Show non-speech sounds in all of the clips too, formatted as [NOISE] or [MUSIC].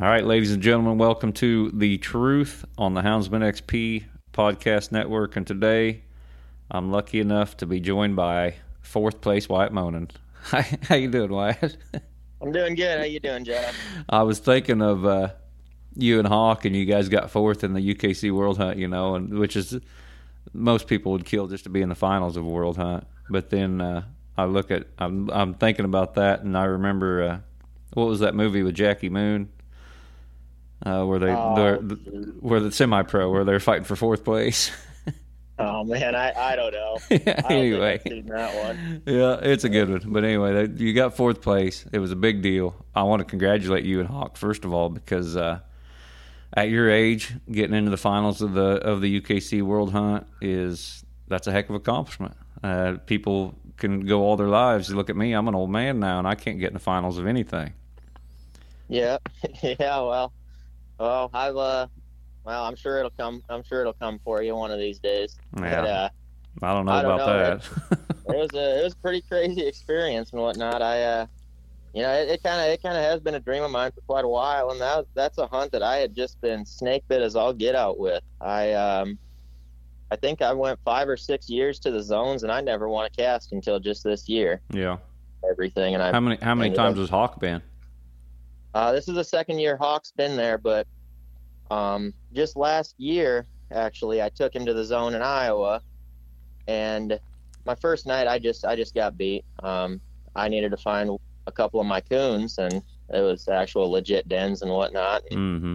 All right, ladies and gentlemen, welcome to The Truth on the Houndsman XP podcast network. And today I'm lucky enough to be joined by fourth place Wyatt Monin. Hi, [LAUGHS] how you doing, Wyatt? I'm doing good. How you doing, Jeff? I was thinking of uh, you and Hawk, and you guys got fourth in the UKC World Hunt, you know, and which is most people would kill just to be in the finals of a World Hunt. But then uh, I look at I'm I'm thinking about that, and I remember uh, what was that movie with Jackie Moon, uh, where they Oh, where the semi pro where they're fighting for fourth place. [LAUGHS] Oh man, I, I don't know. [LAUGHS] I don't anyway, that one. yeah, it's a good one. But anyway, they- you got fourth place. It was a big deal. I want to congratulate you and Hawk first of all because uh, at your age, getting into the finals of the of the UKC World Hunt is that's a heck of an accomplishment. Uh, people can go all their lives. You look at me; I'm an old man now, and I can't get in the finals of anything. Yeah, [LAUGHS] yeah. Well, well, I've uh, well, I'm sure it'll come. I'm sure it'll come for you one of these days. Yeah. But, uh, I don't know I don't about know, that. [LAUGHS] it was a it was a pretty crazy experience and whatnot. I uh, you know, it kind of it kind of has been a dream of mine for quite a while, and that that's a hunt that I had just been snake bit as all get out with. I um. I think I went five or six years to the zones, and I never won a cast until just this year. yeah. Everything, and I How many how many times up- has Hawk been? Uh, this is the second year Hawk's been there, but um, just last year, actually, I took him to the zone in Iowa, and my first night, I just I just got beat. Um, I needed to find a couple of my coons, and it was actual legit dens and whatnot. Mm-hmm.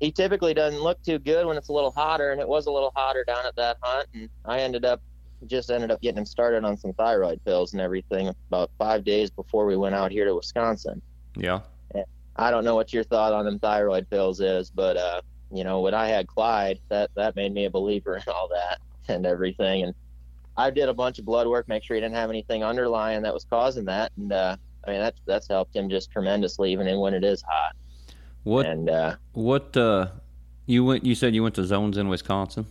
He typically doesn't look too good when it's a little hotter, and it was a little hotter down at that hunt, and I ended up just ended up getting him started on some thyroid pills and everything about five days before we went out here to Wisconsin. Yeah. I don't know what your thought on them thyroid pills is, but uh, you know, when I had Clyde, that that made me a believer [LAUGHS] in all that and everything. And I did a bunch of blood work, make sure he didn't have anything underlying that was causing that. And uh, I mean, that's that's helped him just tremendously, even when it is hot. What And uh, what uh, you went? You said you went to zones in Wisconsin.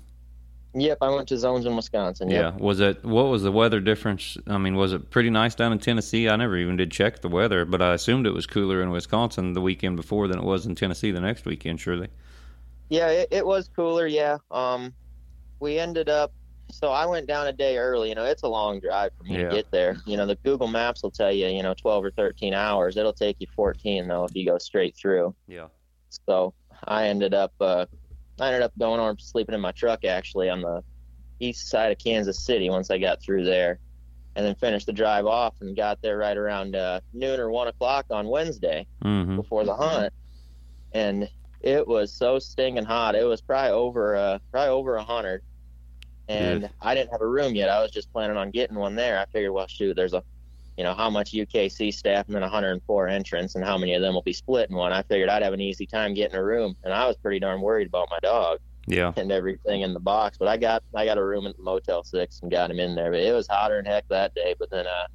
Yep, I went to zones in Wisconsin. Yep. Yeah. Was it what was the weather difference? I mean, was it pretty nice down in Tennessee? I never even did check the weather, but I assumed it was cooler in Wisconsin the weekend before than it was in Tennessee the next weekend, surely. Yeah, it, it was cooler. Yeah. Um, we ended up. So I went down a day early. You know, it's a long drive for me Yeah. to get there. You know, the Google Maps will tell you, you know, 12 or 13 hours. It'll take you 14 though if you go straight through. Yeah. So I ended up. Uh, I ended up going over sleeping in my truck actually on the east side of Kansas City once I got through there, and then finished the drive off and got there right around uh, noon or one o'clock on Wednesday Mm-hmm. before the hunt, and it was so stinking hot. It was probably over uh, probably over a hundred, and Yeah. I didn't have a room yet. I was just planning on getting one there. I figured, well, shoot, there's a, you know, how much UKC staff and then 104 entrants, and how many of them will be split in one. I figured I'd have an easy time getting a room, and I was pretty darn worried about my dog Yeah. and everything in the box. But I got I got a room at the Motel Six and got him in there. But it was hotter than heck that day. But then uh,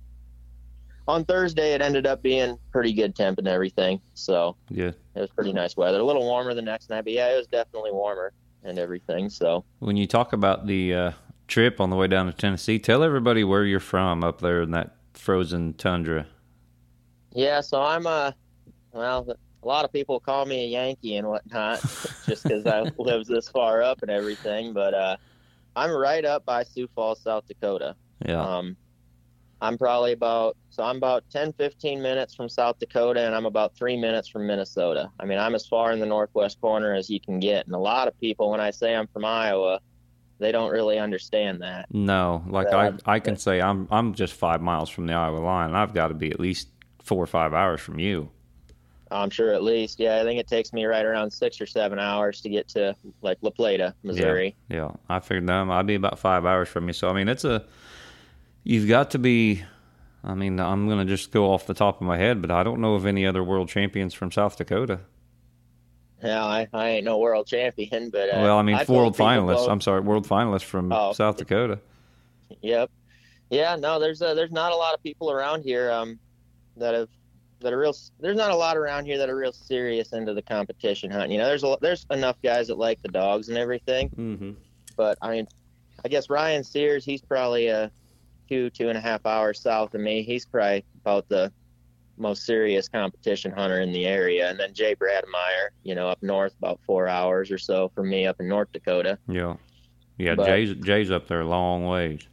on Thursday it ended up being pretty good temp and everything. So Yeah. it was pretty nice weather. A little warmer the next night, but yeah, it was definitely warmer and everything. So When you talk about the uh, trip on the way down to Tennessee, tell everybody where you're from up there in that frozen tundra. yeah, so I'm uh well, a lot of people call me a Yankee and whatnot, [LAUGHS] just because I [LAUGHS] live this far up and everything. But uh, I'm right up by Sioux Falls, South Dakota. Yeah. Um, I'm probably about so I'm about 10, 15 minutes from South Dakota, and I'm about three minutes from Minnesota. I mean, I'm as far in the northwest corner as you can get. And a lot of people, when I say I'm from Iowa, they don't really understand that. No, like Yeah. I, I can say I'm I'm just five miles from the Iowa line. I've got to be at least four or five hours from you. I'm sure at least, yeah, I think it takes me right around six or seven hours to get to like La Plata, Missouri. Yeah, I figured um, I'd be about five hours from you. So I mean, it's a you've got to be. I mean, I'm gonna just go off the top of my head, but I don't know of any other world champions from South Dakota. Yeah, I, I ain't no world champion, but uh, well, I mean, I world finalist. both- I'm sorry, world finalist from Oh. South Dakota. Yep. Yeah, no, there's uh there's not a lot of people around here um that have that are real. There's not a lot around here that are real serious into the competition hunting. You know, there's a, there's enough guys that like the dogs and everything, Mm-hmm. but I mean, I guess Ryan Sears, he's probably uh two two and a half hours south of me. He's probably about the most serious competition hunter in the area, and then Jay Bradmeyer, you know, up north about four hours or so from me up in North Dakota. Yeah, yeah. But- Jay's Jay's up there a long ways.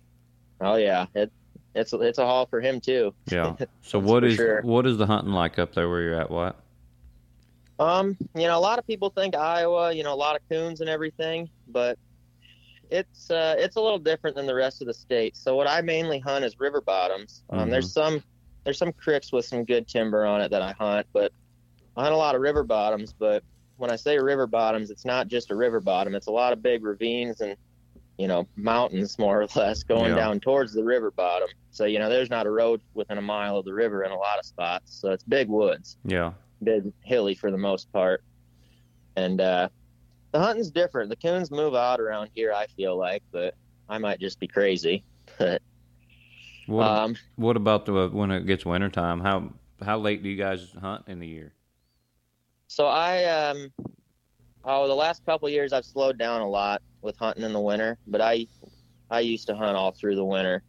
Oh yeah, it it's it's a haul for him too. Yeah. [LAUGHS] So what for is sure. what is the hunting like up there where you're at? What? Um, you know, a lot of people think Iowa, you know, a lot of coons and everything, but it's uh, it's a little different than the rest of the state. So what I mainly hunt is river bottoms. Um, Mhm. There's some there's some creeks with some good timber on it that I hunt, but I hunt a lot of river bottoms. But when I say river bottoms, it's not just a river bottom. It's a lot of big ravines and you know mountains [LAUGHS] more or less going Yeah. down towards the river bottom. So you know there's not a road within a mile of the river in a lot of spots. So it's big woods Yeah. big hilly for the most part. And uh, the hunting's different. The coons move out around here, I feel like, but I might just be crazy. [LAUGHS] But What um, What about the when it gets wintertime? How how late do you guys hunt in the year? so I um, oh, the last couple of years I've slowed down a lot with hunting in the winter, but I I used to hunt all through the winter.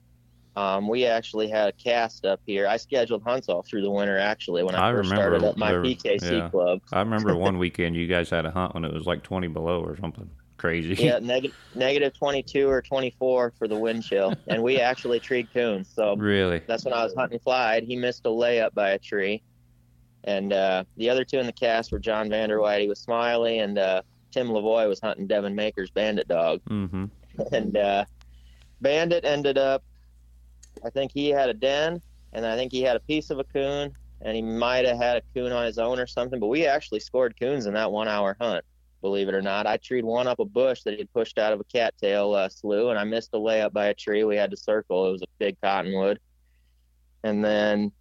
Um, we actually had a cast up here. I scheduled hunts all through the winter actually when I, I first remember started up my there- PKC yeah. club. I remember [LAUGHS] one weekend you guys had a hunt when it was like 20 below or something crazy. yeah, [LAUGHS] neg- negative 22 or 24 for the wind chill. And we actually treed coons. So really? that's when I was hunting Clyde. He missed a layup by a tree. And uh, the other two in the cast were John Vanderwhite. He was Smiley, and uh, Tim Lavoie was hunting Devin Maker's bandit dog. Mm-hmm. And uh, bandit ended up, I think he had a den, and I think he had a piece of a coon, and he might have had a coon on his own or something. But we actually scored coons in that one hour hunt, believe it or not. I treed one up a bush that he'd pushed out of a cattail uh, slough, and I missed a layup by a tree. We had to circle. It was a big cottonwood. And then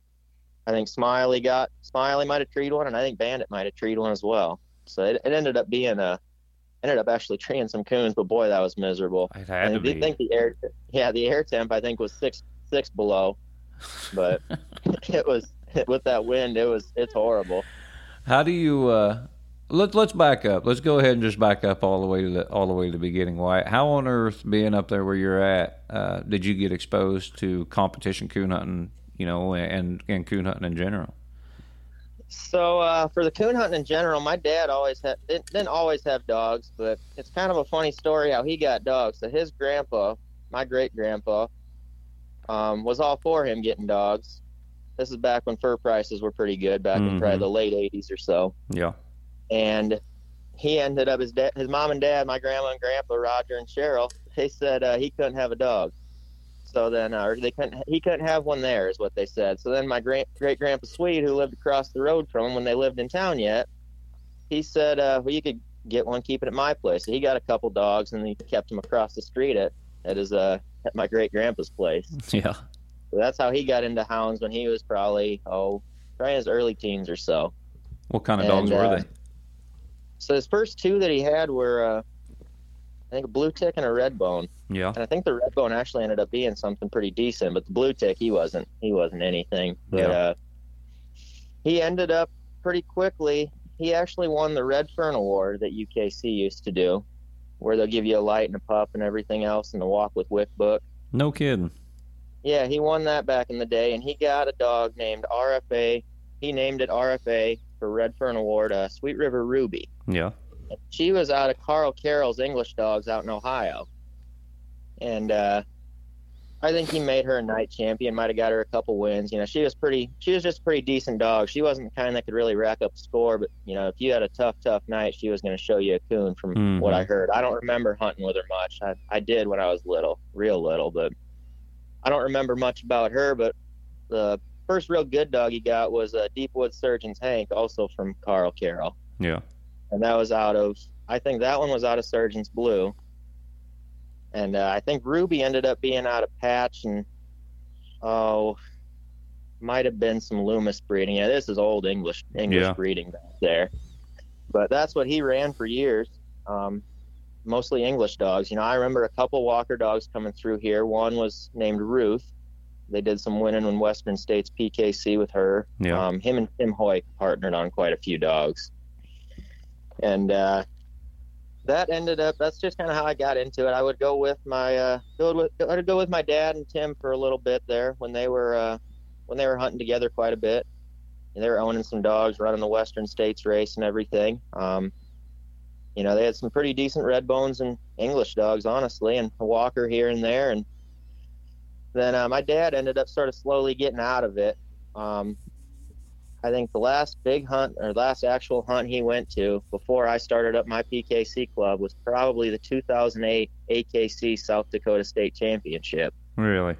I think Smiley got Smiley might have treed one, and I think Bandit might have treed one as well. So it, it ended up being a ended up actually treeing some coons, but boy, that was miserable. It had And to be. think the air, yeah, the air temp I think was six six below, but [LAUGHS] [LAUGHS] it was [LAUGHS] with that wind, it was it's horrible. How do you? Uh, let Let's back up. Let's go ahead and just back up all the way to the all the way to the beginning. Why? How on earth, being up there where you're at, uh, did you get exposed to competition coon hunting? You know, and and coon hunting in general. So uh, for the coon hunting in general, my dad always had didn't, didn't always have dogs, but it's kind of a funny story how he got dogs. So his grandpa, my great grandpa, um, was all for him getting dogs. This is back when fur prices were pretty good, back in probably the late '80s or so. Yeah. And he ended up his dad, his mom and dad, my grandma and grandpa, Roger and Cheryl. They said uh, he couldn't have a dog, so then uh, or they couldn't he couldn't have one there is what they said. So then my great great grandpa Swede, who lived across the road from him when they lived in town yet, he said, uh, "Well, you could get one, keep it at my place." So he got a couple dogs and he kept them across the street at at his uh at my great grandpa's place. [LAUGHS] Yeah. So that's how he got into hounds when he was probably oh probably in his early teens or so. What kind of dogs were uh, they? So his first two that he had were, uh, I think, a blue tick and a red bone. Yeah. And I think the red bone actually ended up being something pretty decent, but the blue tick he wasn't. He wasn't anything. But Yeah. uh, he ended up pretty quickly. He actually won the Red Fern Award that UKC used to do, where they'll give you a light and a pup and everything else, and the Walk with Wick book. No kidding. Yeah, he won that back in the day, and he got a dog named RFA. He named it RFA for Red Fern Award, uh, Sweet River Ruby. Yeah. she was out of Carl Carroll's English Dogs out in Ohio, and uh, I think he made her a night champion. Might have got her a couple wins. You know, she was pretty. She was just a pretty decent dog. She wasn't the kind that could really rack up a score, but you know, if you had a tough, tough night, she was going to show you a coon. From Mhm. what I heard, I don't remember hunting with her much. I, I did when I was little, real little, but I don't remember much about her. But the first real good dog he got was a Deepwood Surgeon's Hank, also from Carl Carroll Yeah. and that was out of I think that one was out of Surgeon's Blue, and uh, I think Ruby ended up being out of Patch, and oh, might have been some Loomis breeding. Yeah, this is old English English Yeah. breeding back there, but that's what he ran for years. Um, mostly English dogs. You know, I remember a couple Walker dogs coming through here. One was named Ruth. They did some winning in Western States PKC with her. Yeah. Um, him and Tim Hoy partnered on quite a few dogs. And uh, that ended up. That's just kind of how I got into it. I would go with my uh, go with I'd go with my dad and Tim for a little bit there when they were uh, when they were hunting together quite a bit. And they were owning some dogs, running the Western States race and everything. Um, you know, they had some pretty decent red bones and English dogs, honestly, and a walker here and there. And then uh, my dad ended up sort of slowly getting out of it. Um, I think the last big hunt or last actual hunt he went to before I started up my PKC club was probably the 2008 AKC South Dakota State Championship. Really?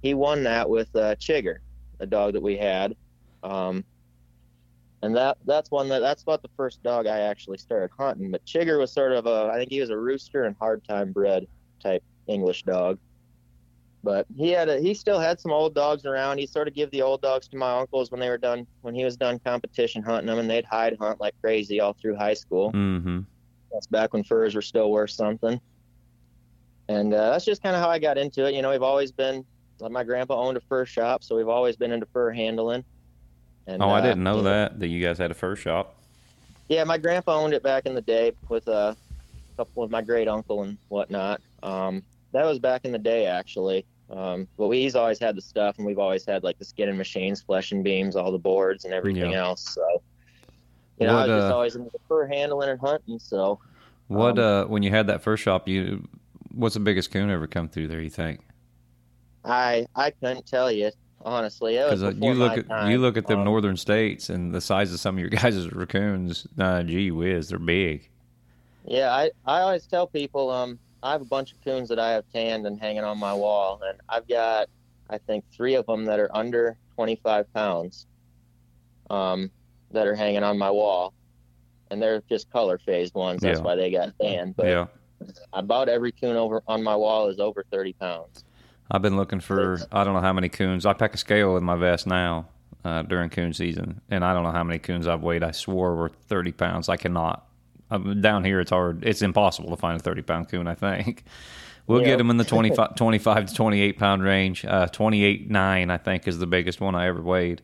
He won that with uh, Chigger, a dog that we had. Um, and that that's one that that's about the first dog I actually started hunting. But Chigger was sort of a I think he was a rooster and hard time bred type English dog. But he had a, he still had some old dogs around. He sort of give the old dogs to my uncles when they were done when he was done competition hunting them, and they'd hide hunt like crazy all through high school. Mm-hmm. That's back when furs were still worth something. And uh, that's just kind of how I got into it. You know, we've always been. My grandpa owned a fur shop, so we've always been into fur handling. And, oh, I uh, didn't know that that you guys had a fur shop. Yeah, my grandpa owned it back in the day with uh, a couple of my great uncle and whatnot. Um, that was back in the day, actually. Um, but we, he's always had the stuff, and we've always had like the skinning machines, fleshing beams, all the boards, and everything Yeah. else. So, you know, What, I was just uh, always into the fur handling and hunting. So, What Um, uh when you had that first shop, you what's the biggest coon ever come through there? You think? I I couldn't tell you honestly. Because uh, you look at time. you look at them Um, northern states and the size of some of your [LAUGHS] guys' raccoons. Uh, gee whiz, they're big. Yeah, I, I always tell people um I have a bunch of coons that I have tanned and hanging on my wall, and I've got I think three of them that are under 25 pounds, um, that are hanging on my wall, and they're just color phased ones. That's Yeah. why they got tanned. But yeah, about every coon over on my wall is over 30 pounds. I've been looking for I don't know how many coons. I pack a scale with my vest now uh, during coon season, and I don't know how many coons I've weighed. I swore were thirty pounds. I cannot. Um, down here, it's hard. It's impossible to find a thirty pound coon. I think we'll get them in the [LAUGHS] 25, 25 to twenty eight pound range. Uh, twenty eight nine, I think, is the biggest one I ever weighed.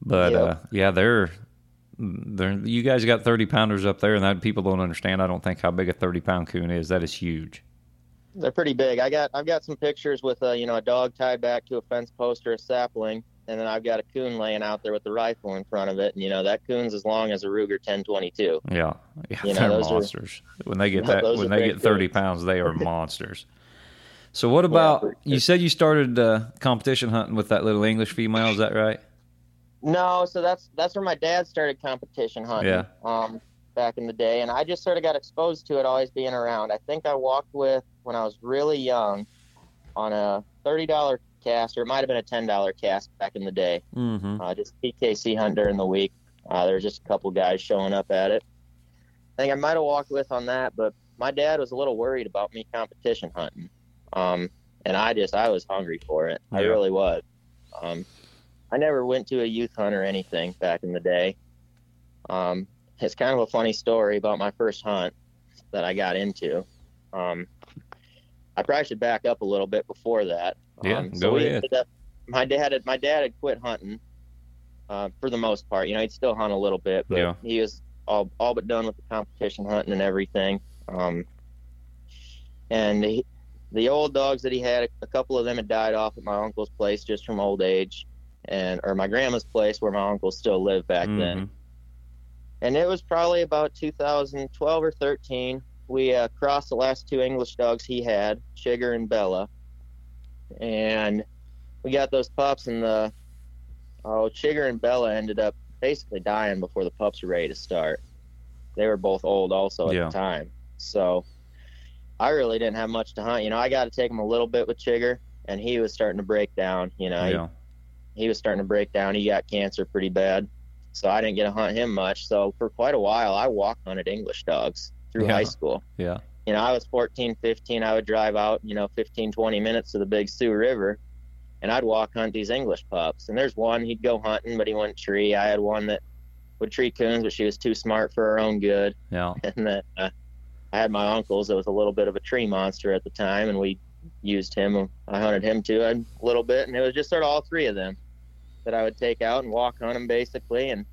But Yep. uh, yeah, they're they're you guys got thirty pounders up there, and that people don't understand. I don't think how big a thirty pound coon is. That is huge. They're pretty big. I got I've got some pictures with a you know a dog tied back to a fence post or a sapling, and then I've got a coon laying out there with the rifle in front of it, and you know that coon's as long as a Ruger 1022. Yeah, yeah, You know, they're those are- monsters. when they get [LAUGHS] that, when they get thirty things. pounds, they are [LAUGHS] monsters. So, what about for you? Said you started uh, competition hunting with that little English female. Is that right? No, so that's that's where my dad started competition hunting. Yeah. Um, back in the day, and I just sort of got exposed to it, always being around. I think I walked with when I was really young on a thirty dollar cast, or it might have been a ten dollar cast back in the day. Mm-hmm. Uh, just PKC hunt during the week. Uh, there was just a couple guys showing up at it. I think I might have walked with on that, but my dad was a little worried about me competition hunting. Um, and I just I was hungry for it. I really was. Um, I never went to a youth hunt or anything back in the day. Um, it's kind of a funny story about my first hunt that I got into. Um, I probably should back up a little bit before that. Yeah, um, go we ahead. ended up- my dad had my dad had quit hunting uh, for the most part. You know, he'd still hunt a little bit, but Yeah. he was all all but done with the competition hunting and everything. Um, and he, the old dogs that he had, a couple of them had died off at my uncle's place just from old age, and or my grandma's place where my uncle still lived back then Mhm. and it was probably about 2012 or 13. We uh, crossed the last two English dogs he had, Chigger and Bella, and we got those pups. And the oh, Chigger and Bella ended up basically dying before the pups were ready to start. They were both old also at Yeah. the time, so I really didn't have much to hunt. You know, I got to take him a little bit with Chigger, and he was starting to break down. You know, he- Yeah. he was starting to break down. He got cancer pretty bad. So I didn't get to hunt him much. So for quite a while, I walk hunted English dogs through Yeah. high school. Yeah. You know, I was 14, 15. I would drive out, you know, 15, 20 minutes to the Big Sioux River and I'd walk hunt these English pups. And there's one, he'd go hunting, but he wouldn't tree. I had one that would tree coons, but she was too smart for her own good. Yeah. [LAUGHS] And then uh, I had my uncle's that was a little bit of a tree monster at the time, and we used him. I hunted him too a little bit, and it was just sort of all three of them that I would take out and walk hunt them basically. And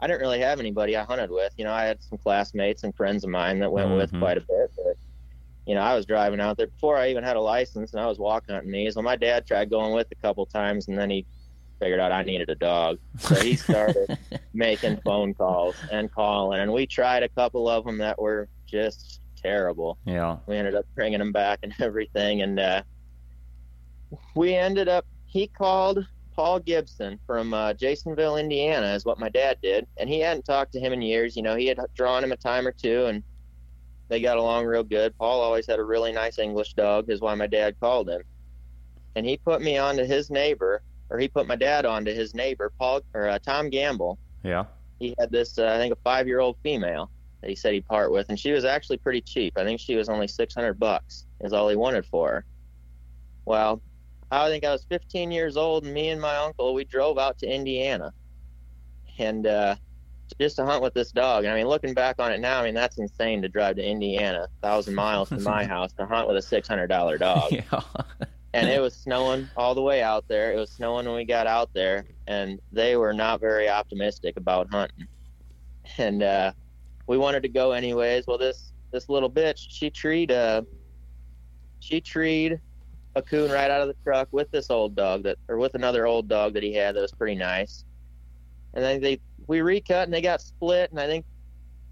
I didn't really have anybody I hunted with. You know, I had some classmates and friends of mine that went with Mhm. quite a bit, you know, I was driving out there before I even had a license, and I was walk hunting these. Well, my dad tried going with a couple times, and then he figured out I needed a dog, so he started [LAUGHS] making phone calls and calling, and we tried a couple of them that were just terrible. Yeah. we ended up bringing them back and [LAUGHS] everything. And uh we ended up he called paul gibson from uh, jasonville indiana is what my dad did. And he hadn't talked to him in years. You know he had drawn him a time or two and they got along real good paul always had a really nice english dog is why my dad called him and he put me on to his neighbor or he put my dad on to his neighbor paul or uh, tom gamble Yeah. he had this uh, I think a five year old female that he said he'd part with, and she was actually pretty cheap. I think she was only six hundred bucks is all he wanted for her. Well, I think I was 15 years old, and me and my uncle we drove out to Indiana, and uh, just to hunt with this dog. And I mean, looking back on it now, I mean that's insane to drive to Indiana, thousand miles to my [LAUGHS] house to hunt with a six hundred dollar dog Yeah. and it was snowing all the way out there. It was snowing when we got out there, and they were not very optimistic about hunting. And uh, we wanted to go anyways. Well, this this little bitch, she treed uh, she treed a coon right out of the truck with this old dog that, or with another old dog that he had that was pretty nice. And then they we recut and they got split, and I think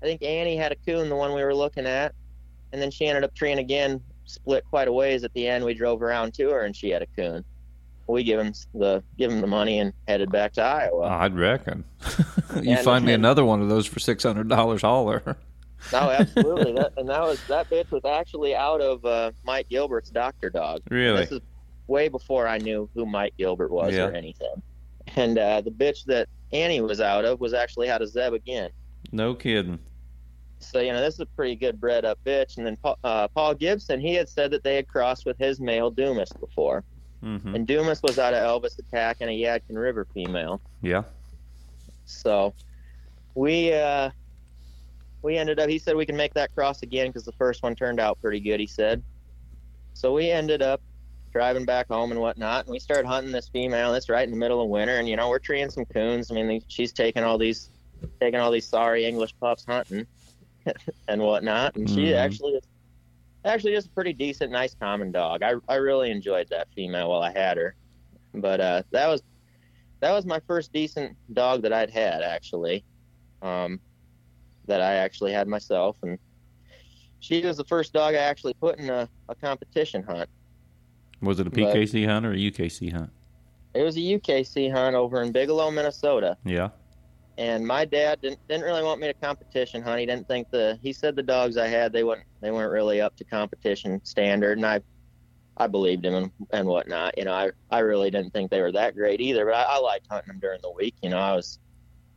I think Annie had a coon, the one we were looking at, and then she ended up treeing again split quite a ways at the end. We drove around to her, and she had a coon. We give him the give him the money and headed back to Iowa. I'd reckon. [LAUGHS] you And- find me and- another one of those for six hundred dollars hauler. No, [LAUGHS] absolutely. that, and that was that bitch was actually out of uh, Mike Gilbert's doctor dog. Really? This is way before I knew who Mike Gilbert was Yeah. or anything. And uh, the bitch that Annie was out of was actually out of Zeb again. No kidding. So you know this is a pretty good bred up bitch. And then Paul, uh, Paul Gibson, he had said that they had crossed with his male Dumas before, hmm and Dumas was out of Elvis Attack and a Yadkin River female. Yeah. So we uh, we ended up. He said we can make that cross again because the first one turned out pretty good. He said. So we ended up driving back home and whatnot, and we started hunting this female. It's right in the middle of winter, and you know we're treeing some coons. I mean, she's taking all these taking all these sorry English pups hunting [LAUGHS] and whatnot, and she Mhm. actually is actually just a pretty decent, nice, common dog. I I really enjoyed that female while I had her, but uh, that was that was my first decent dog that I'd had actually, um, that I actually had myself, and she was the first dog I actually put in a, a competition hunt. Was it a But- PKC hunt or a UKC hunt? It was a UKC hunt over in Bigelow, Minnesota, Yeah. and my dad didn't didn't really want me to competition hunt. He didn't think the he said the dogs I had they weren't they weren't really up to competition standard, and I I believed him and, and whatnot. You know, I I really didn't think they were that great either, but I, I liked hunting them during the week. You know, I was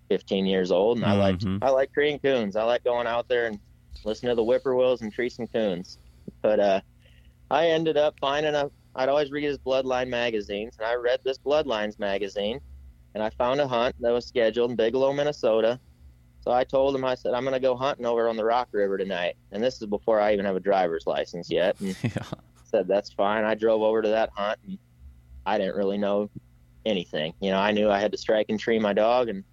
15 years old, and I liked Mhm. I like treeing coons. I like going out there and listening to the whippoorwills and tree some coons. But uh, I ended up finding a. I'd always read his Bloodline magazines, and I read this Bloodlines magazine, and I found a hunt that was scheduled in Bigelow, Minnesota. So I told him, I said, I'm going to go hunting over on the Rock River tonight, and this is before I even have a driver's license yet. And [LAUGHS] Yeah. said that's fine. I drove over to that hunt, and I didn't really know anything. You know, I knew I had to strike and tree my dog, and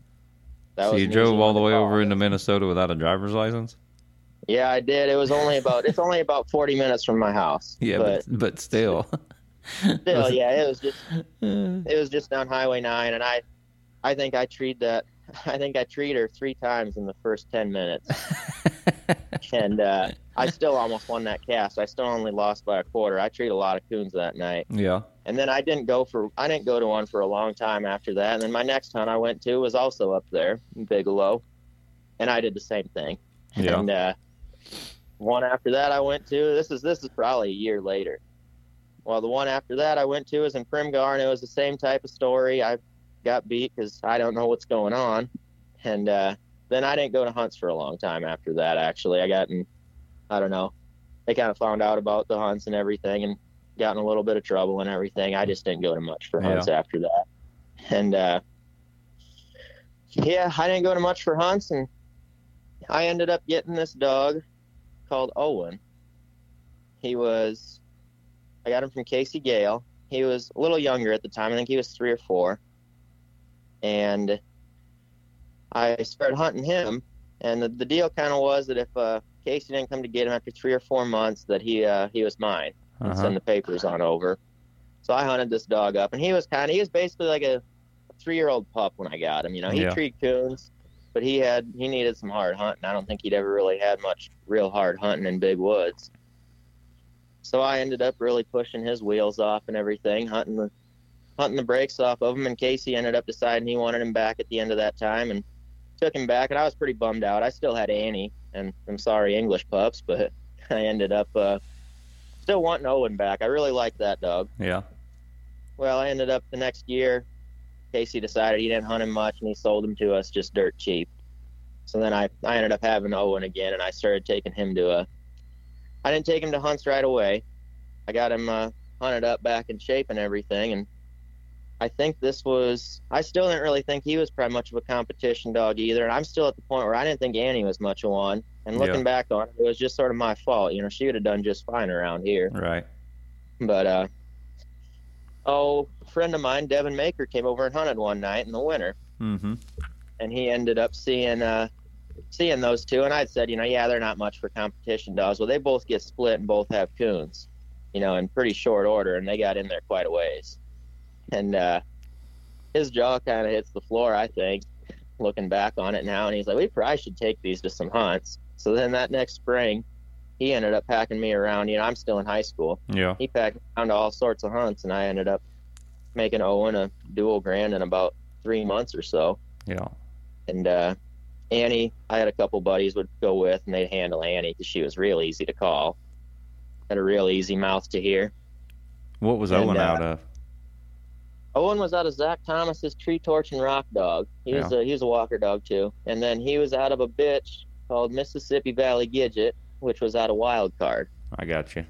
that So was you drove all the way over into Minnesota without a driver's license? Yeah, I did. It was only [LAUGHS] about it's only about 40 minutes from my house. Yeah, but but but still. [LAUGHS] still, yeah, it was just it was just down Highway 9, and I I think I treed that. [LAUGHS] I think I treated her three times in the first 10 minutes, and uh, I still almost won that cast. I still only lost by a quarter. I treated a lot of coons that night. yeah. and then I didn't go for I didn't go to one for a long time after that. And then my next hunt I went to was also up there in Bigelow, and I did the same thing. Yeah. And uh, one after that I went to this is this is probably a year later. Well, the one after that I went to was in Primghar, and it was the same type of story. I got beat because I don't know what's going on, and uh, then I didn't go to hunts for a long time after that. Actually, I got in I don't know. They kind of found out about the hunts and everything, and got in a little bit of trouble and everything. I just didn't go to much for hunts after that. And uh, yeah, I didn't go to much for hunts, and I ended up getting this dog called Owen. He was, I got him from Casey Gale. He was a little younger at the time. I think he was three or four. And I started hunting him. And the, the deal kind of was that if uh, Casey didn't come to get him after three or four months, that he uh, he was mine and Uh-huh. send the papers on over. So I hunted this dog up, and he was kind of he was basically like a three year old pup when I got him. You know, he Yeah. treed coons, but he had he needed some hard hunting. I don't think he'd ever really had much real hard hunting in big woods. So I ended up really pushing his wheels off and everything, hunting the hunting the brakes off of him. And Casey ended up deciding he wanted him back at the end of that time, and took him back. And I was pretty bummed out. I still had Annie, and I'm sorry, English pups, but [LAUGHS] I ended up uh, still wanting Owen back. I really liked that dog. Yeah. Well, I ended up the next year. Casey decided he didn't hunt him much, and he sold him to us just dirt cheap. So then I, I ended up having Owen again, and I started taking him to a. I didn't take him to hunts right away. I got him uh, hunted up back in shape and everything, and I think this was. I still didn't really think he was probably much of a competition dog either, and I'm still at the point where I didn't think Annie was much of one. And looking Yeah. back on it, it was just sort of my fault. You know, she would have done just fine around here. Right. But uh oh, a friend of mine, Devin Maker, came over and hunted one night in the winter, Mm-hmm. and he ended up seeing uh seeing those two, and I'd said, you know, yeah, they're not much for competition dogs. Well, they both get split and both have coons, you know, in pretty short order, and they got in there quite a ways, and uh his jaw kind of hits the floor, I think, looking back on it now, and he's like, we probably should take these to some hunts. So then that next spring, he ended up packing me around. You know, I'm still in high school Yeah. he packed me around to all sorts of hunts, and I ended up making Owen a dual grand in about three months or so. Yeah. And uh, Annie, I had a couple buddies would go with, and they'd handle Annie because she was real easy to call, had a real easy mouth to hear. What was And, Owen uh, out of? Owen was out of Zach Thomas's tree torch and rock dog. He was a he was a walker dog too, and then he was out of a bitch called Mississippi Valley Gidget, which was out of Wild Card. I got you.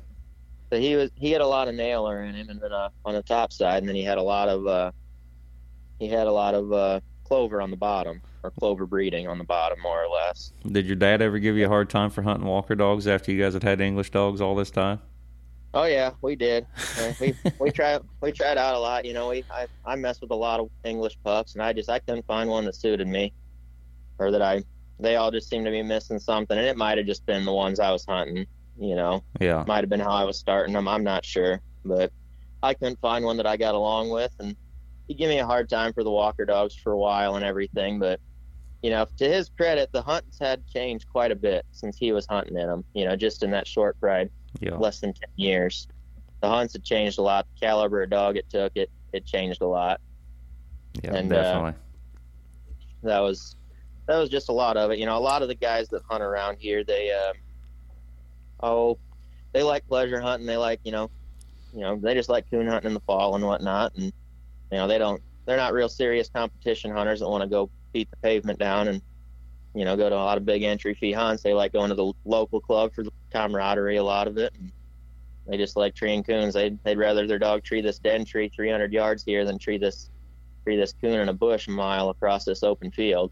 So he was he had a lot of nailer in him, and then uh, on the top side, and then he had a lot of uh, he had a lot of uh, clover on the bottom, or clover breeding on the bottom, more or less. Did your dad ever give you a hard time for hunting Walker dogs after you guys had had English dogs all this time? Oh yeah, we did. We [LAUGHS] we tried we tried out a lot. You know, we I I messed with a lot of English pups, and I just I couldn't find one that suited me, or that I they all just seemed to be missing something, and it might have just been the ones I was hunting. You know, Yeah. might have been how I was starting them. I'm not sure, but I couldn't find one that I got along with, and he gave me a hard time for the Walker dogs for a while and everything. But you know, to his credit, the hunts had changed quite a bit since he was hunting in them. You know, just in that short ride, Yeah. less than ten years, the hunts had changed a lot. The caliber of dog it took it it changed a lot. Yeah. and, uh, definitely. that was that was just a lot of it. You know, a lot of the guys that hunt around here, they um, oh, they like pleasure hunting. They like you know, you know, they just like coon hunting in the fall and whatnot. And you know, they don't. They're not real serious competition hunters that want to go beat the pavement down and you know go to a lot of big entry fee hunts. They like going to the local club for the camaraderie. A lot of it. And they just like treeing coons. They'd, they'd rather their dog tree this den tree 300 yards here than tree this tree this coon in a bush a mile across this open field.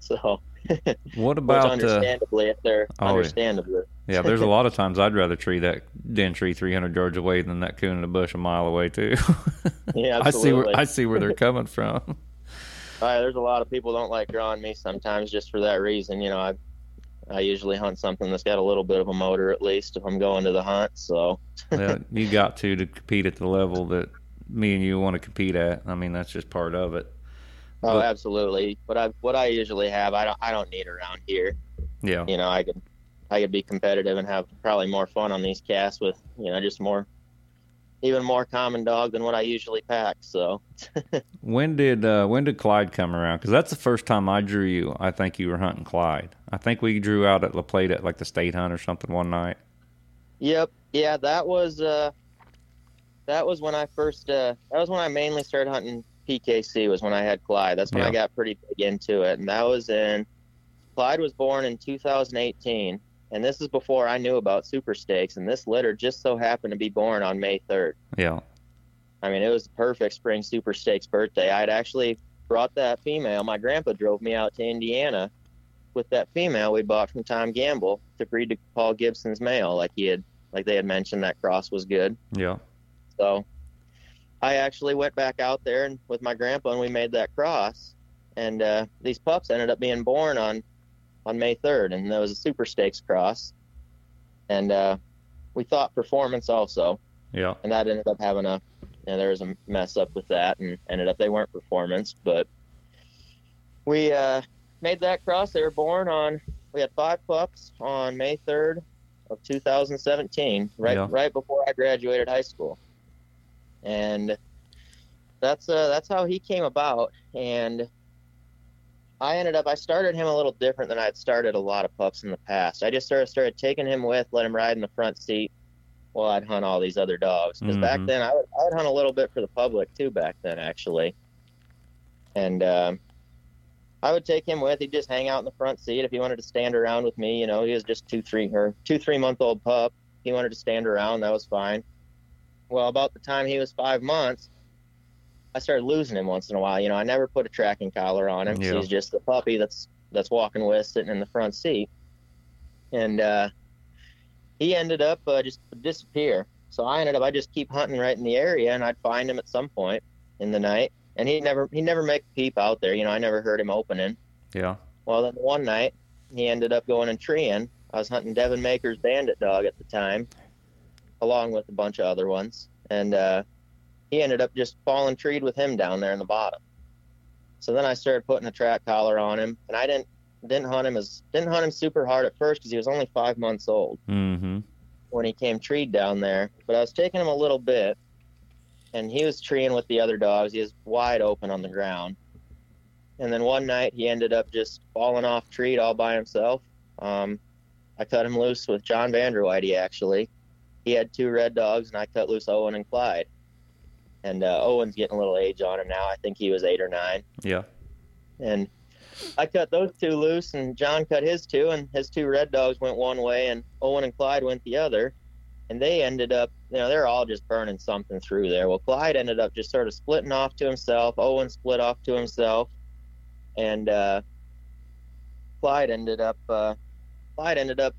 So, [LAUGHS] What which about uh, understandably, if they're oh, understandably, yeah? There's a [LAUGHS] lot of times I'd rather tree that den tree 300 yards away than that coon in a bush a mile away too. [LAUGHS] yeah, I see where. I see where they're coming from. Uh, there's a lot of people don't like drawing me sometimes just for that reason. You know, I I usually hunt something that's got a little bit of a motor at least if I'm going to the hunt. So yeah, you got to to compete at the level that me and you want to compete at. I mean, that's just part of it. Oh, But- absolutely. What I what I usually have, I don't I don't need around here. Yeah. You know, I could I could be competitive and have probably more fun on these casts with you know just more even more common dog than what I usually pack. So [LAUGHS] When did uh, when did Clyde come around? Because that's the first time I drew you. I think you were hunting Clyde. I think we drew out at La Plata at like the state hunt or something one night. Yep. Yeah, that was uh that was when I first uh that was when I mainly started hunting PKC was when I had Clyde. That's when Yeah. I got pretty big into it. And that was in Clyde was born in 2018 and this is before I knew about super stakes and this litter just so happened to be born on May 3rd. Yeah. I mean, it was the perfect spring super stakes birthday. I'd actually brought that female. My grandpa drove me out to Indiana with that female we bought from Tom Gamble to breed to Paul Gibson's male, like he had, like they had mentioned that cross was good. Yeah. So I actually went back out there and with my grandpa and we made that cross. And uh, these pups ended up being born on on May 3rd, and that was a super stakes cross. And uh, we thought performance also, Yeah. and that ended up having a you know, there was a mess up with that, and ended up they weren't performance, but we uh, made that cross. They were born on. We had five pups on May 3rd of 2017, right Yeah. right before I graduated high school, and that's uh, that's how he came about. And I ended up I started him a little different than I'd started a lot of pups in the past. I just started started taking him with, let him ride in the front seat while I'd hunt all these other dogs. Because back Mhm. then I would I would hunt a little bit for the public too. Back then actually, and um, I would take him with. He'd just hang out in the front seat if he wanted to stand around with me. You know, he was just two three or two three month old pup. He wanted to stand around. That was fine. Well, about the time he was five months, I started losing him once in a while. You know, I never put a tracking collar on him. Yeah. He's just the puppy that's that's walking with, sitting in the front seat, and uh, he ended up uh, just disappear. So I ended up I just keep hunting right in the area, and I'd find him at some point in the night, and he never he never make a peep out there. You know, I never heard him opening. Yeah. Well, then one night he ended up going and treeing. I was hunting Devin Maker's bandit dog at the time, along with a bunch of other ones, and uh, he ended up just falling treed with him down there in the bottom. So then I started putting a track collar on him, and I didn't didn't hunt him as didn't hunt him super hard at first because he was only five months old Mm-hmm. when he came treed down there. But I was taking him a little bit, and he was treeing with the other dogs. He was wide open on the ground. And then one night he ended up just falling off treed all by himself. Um, I cut him loose with John Vanderwhite, actually. He had two red dogs, and I cut loose Owen and Clyde. And uh, Owen's getting a little age on him now. I think he was eight or nine Yeah. and I cut those two loose, and John cut his two, and his two red dogs went one way, and Owen and Clyde went the other, and they ended up, you know, they're all just burning something through there. Well, Clyde ended up just sort of splitting off to himself. Owen split off to himself, and uh, Clyde ended up, uh, Clyde ended up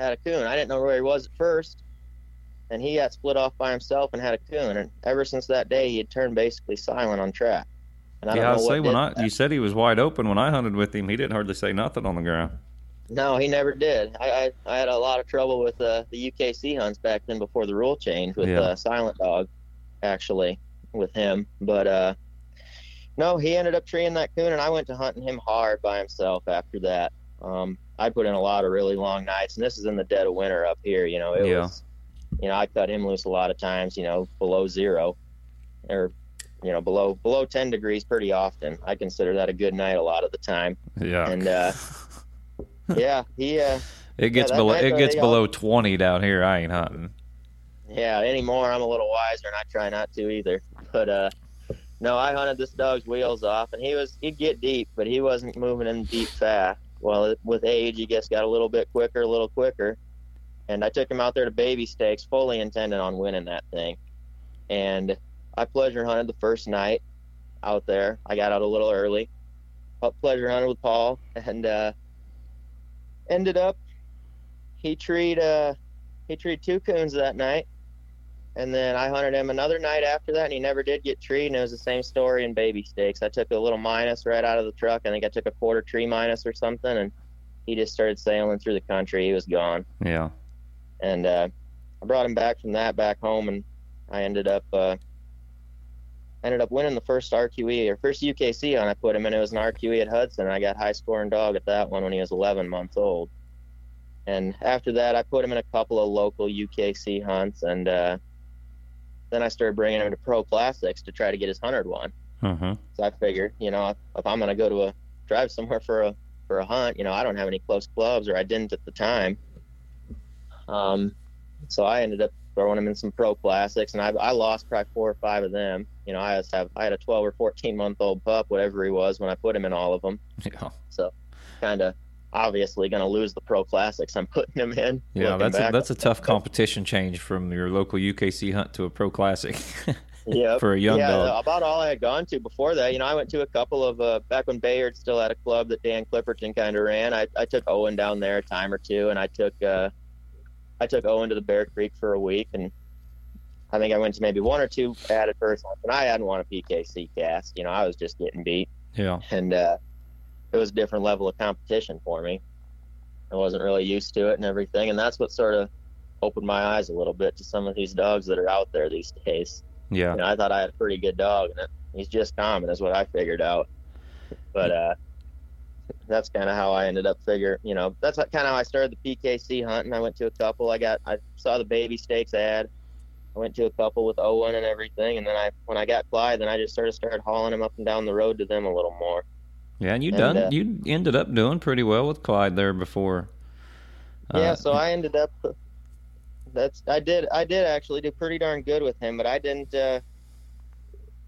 had a coon. I didn't know where he was at first, and he got split off by himself and had a coon. And ever since that day, he had turned basically silent on track. And I yeah, I say when I you said he was wide open when I hunted with him, he didn't hardly say nothing on the ground. No, he never did. I, I, I had a lot of trouble with uh, the UKC hunts back then before the rule change with Yeah. uh, Silent Dog, actually, with him. But uh, no, he ended up treeing that coon, and I went to hunting him hard by himself after that. Um, I put in a lot of really long nights, and this is in the dead of winter up here. You know, it Yeah. was, you know, I cut him loose a lot of times. You know, below zero, or you know, below below ten degrees pretty often. I consider that a good night a lot of the time. Yeah. And uh, [LAUGHS] yeah, he. Uh, it gets that below it gets all- below twenty down here. I ain't hunting. Yeah, anymore I'm a little wiser and I try not to either. But uh no, I hunted this dog's wheels off and he was he'd get deep, but he wasn't moving in deep fast. Well, with age, he just got a little bit quicker, a little quicker. And I took him out there to baby stakes, fully intending on winning that thing. And I pleasure hunted the first night out there. I got out a little early. Pleasure hunted with Paul [LAUGHS] and uh ended up he treed uh he treed two coons that night and then I hunted him another night after that, and he never did get treed. And it was the same story in baby stakes. I took a little minus right out of the truck. I think I took a quarter tree minus or something, and he just started sailing through the country. He was gone, Yeah. And uh, I brought him back from that back home, and I ended up uh, ended up winning the first RQE or first UKC hunt I put him in. It was an RQE at Hudson. And I got high scoring dog at that one when he was 11 months old. And after that, I put him in a couple of local UKC hunts, and uh, then I started bringing him to pro classics to try to get his hundred one. Uh-huh. So I figured, you know, if, if I'm gonna go to a drive somewhere for a for a hunt, you know, I don't have any close clubs, or I didn't at the time. Um, so I ended up throwing him in some pro classics, and I I lost probably four or five of them. You know, I have I had a 12 or 14 month old pup, whatever he was, when I put him in all of them. Yeah. So kind of obviously gonna lose the pro classics I'm [LAUGHS] putting him in. Yeah, that's a, that's a tough competition change from your local UKC hunt to a pro classic. [LAUGHS] yeah, for a young yeah, dog. about all I had gone to before that. You know, I went to a couple of uh, back when Bayard still had a club that Dan Clipperton kind of ran. I, I took Owen down there a time or two, and I took uh, I took Owen to the Bear Creek for a week, and I think I went to maybe one or two added first and I hadn't won a PKC cast. You know, I was just getting beat, Yeah, and uh, it was a different level of competition for me. I wasn't really used to it and everything, and that's what sort of opened my eyes a little bit to some of these dogs that are out there these days. yeah, You know, I thought I had a pretty good dog, and it, he's just common, is what I figured out. But uh, that's kind of how I ended up figure. You know, that's kind of how I started the PKC hunting. I went to a couple. I got, I saw the baby stakes ad. I went to a couple with Owen and everything, and then I, when I got Clyde, then I just sort of started hauling him up and down the road to them a little more. yeah. And you And, done uh, you ended up doing pretty well with Clyde there before. yeah, Uh, so I ended up. That's I did I did actually do pretty darn good with him, but I didn't. Uh,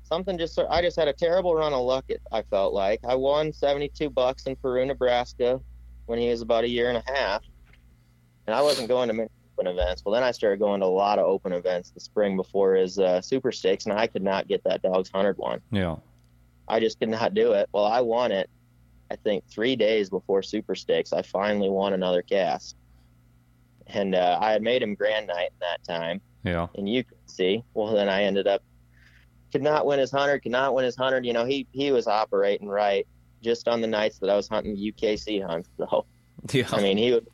something just I just had a terrible run of luck. It, I felt like I won seventy two bucks in Peru, Nebraska, when he was about a year and a half, and I wasn't going to many open events. Well, then I started going to a lot of open events the spring before his uh, Super Stakes, and I could not get that dog's hundred won. yeah, I just could not do it. Well, I won it. I think three days before Super Stakes, I finally won another cast, and uh, I had made him Grand Night in that time, yeah, and you can see. Well, then I ended up could not win his hundred, could not win his hundred. You know, he he was operating right just on the nights that I was hunting the UKC hunts. [LAUGHS] So yeah, I mean, he would.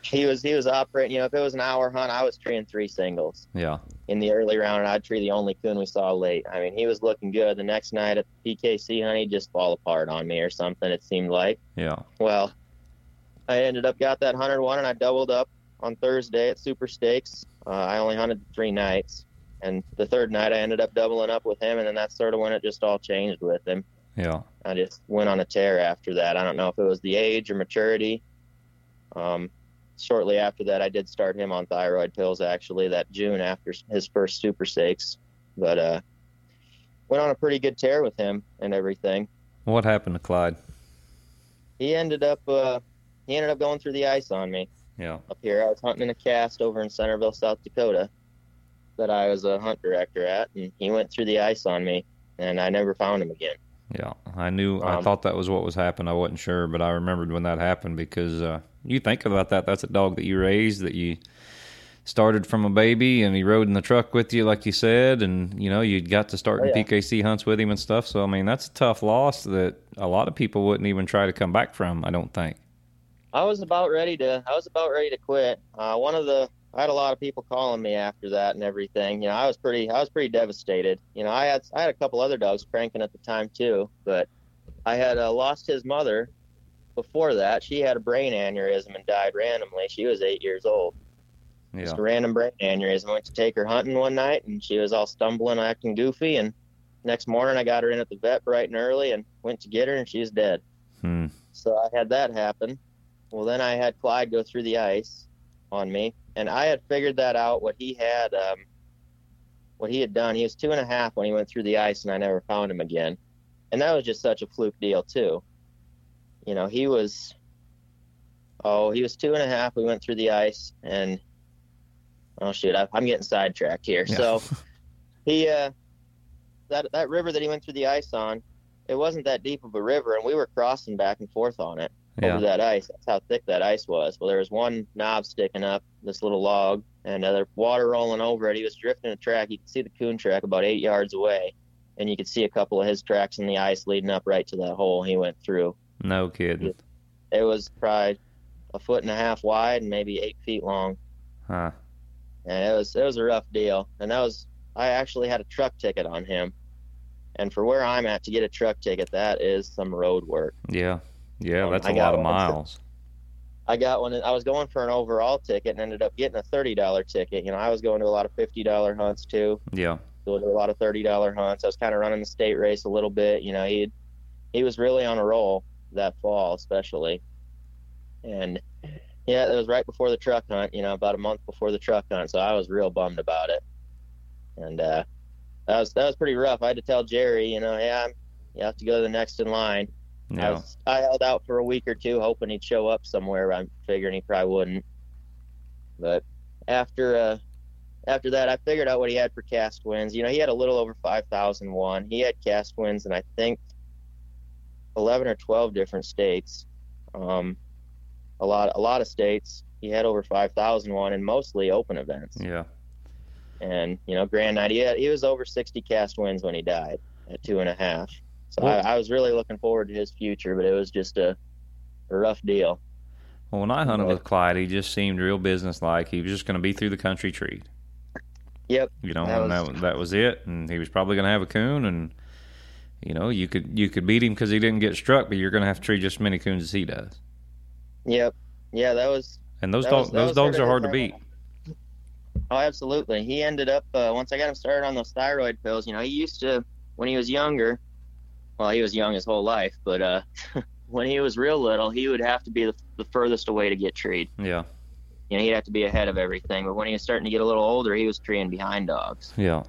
He was he was operating. You know, if it was an hour hunt, I was treeing three singles yeah, in the early round, and I'd tree the only coon we saw late. I mean, he was looking good. The next night at the PKC hunt, he'd just fall apart on me or something. It seemed like. yeah, Well, I ended up got that hundred won, and I doubled up on Thursday at Super Stakes. Uh, I only hunted three nights, and the third night I ended up doubling up with him, and then that's sort of when it just all changed with him. yeah, I just went on a tear after that. I don't know if it was the age or maturity. Um, shortly after that, I did start him on thyroid pills actually that June after his first super stakes, but uh, went on a pretty good tear with him and everything. What happened to Clyde? He ended up uh, he ended up going through the ice on me Yeah, up here. I was hunting in a cast over in Centerville, South Dakota, that I was a hunt director at, and he went through the ice on me, and I never found him again. yeah. I knew. I Um, thought that was what was happening. I wasn't sure, but I remembered when that happened because uh, you think about that. That's a dog that you raised that you started from a baby and he rode in the truck with you like you said and you know you got to start Oh, in yeah. PKC hunts with him and stuff so I mean that's a tough loss that a lot of people wouldn't even try to come back from I don't think I was about ready to. I was about ready to quit. Uh, one of the. I had a lot of people calling me after that and everything. You know, I was pretty. I was pretty devastated. You know, I had. I had a couple other dogs cranking at the time too, but I had uh, lost his mother. Before that, she had a brain aneurysm and died randomly. She was eight years old. yeah Just a random brain aneurysm. I went to take her hunting one night, and she was all stumbling, acting goofy. And next morning, I got her in at the vet bright and early, and went to get her, and she was dead. hmm. So I had that happen. Well, then I had Clyde go through the ice on me, and I had figured that out. What he had, um, what he had done, he was two and a half when he went through the ice, and I never found him again. And that was just such a fluke deal too. You know, he was, oh, he was two and a half. We went through the ice, and oh shoot, I, I'm getting sidetracked here. Yeah. So [LAUGHS] he, uh, that that river that he went through the ice on, it wasn't that deep of a river, and we were crossing back and forth on it yeah over that ice. That's how thick that ice was. Well, there was one knob sticking up, this little log, and uh, there water rolling over it. He was drifting a track. You could see the coon track about eight yards away, and you could see a couple of his tracks in the ice leading up right to that hole he went through. no kidding It was probably a foot and a half wide and maybe eight feet long, huh and it was it was a rough deal. And that was I actually had a truck ticket on him, and for where I'm at to get a truck ticket, that is some road work. yeah yeah Um, that's a lot of miles I got one. I was going for an overall ticket and ended up getting a thirty dollar ticket. You know, I was going to a lot of fifty dollar hunts too. yeah Going to a lot of thirty dollar hunts. I was kind of running the state race a little bit. You know, he he was really on a roll that fall, especially. And yeah, it was right before the truck hunt. You know, about a month before the truck hunt. So I was real bummed about it. And uh, that was that was pretty rough. I had to tell Jerry, you know, yeah, I'm, you have to go to the next in line. I, was, I held out for a week or two, hoping he'd show up somewhere. I'm figuring he probably wouldn't. But after uh, after that, I figured out what he had for cast wins. You know, he had a little over 5,001. He had cast wins in, I think, 11 or 12 different states. Um, a lot, a lot of states. He had over 5,001 and mostly open events. Yeah. And, you know, Grand Night, he, had, he was over 60 cast wins when he died at two and a half. So Well- I, I was really looking forward to his future, but it was just a, a rough deal. Well, when I hunted with Clyde, he just seemed real businesslike. He was just going to be through the country treat. Yep. You know, That and was- that that was it. And he was probably going to have a coon, and you know, you could you could beat him because he didn't get struck, but you're going to have to treat just as many coons as he does. Yep. Yeah, that was And those dogs those dogs are hard to beat. Oh, absolutely. He ended up uh, once I got him started on those thyroid pills. You know, he used to when he was younger. Well, he was young his whole life, but uh, [LAUGHS] when he was real little, he would have to be the, the furthest away to get treed. Yeah, You know, he'd have to be ahead of everything. But when he was starting to get a little older, he was treeing behind dogs, yeah,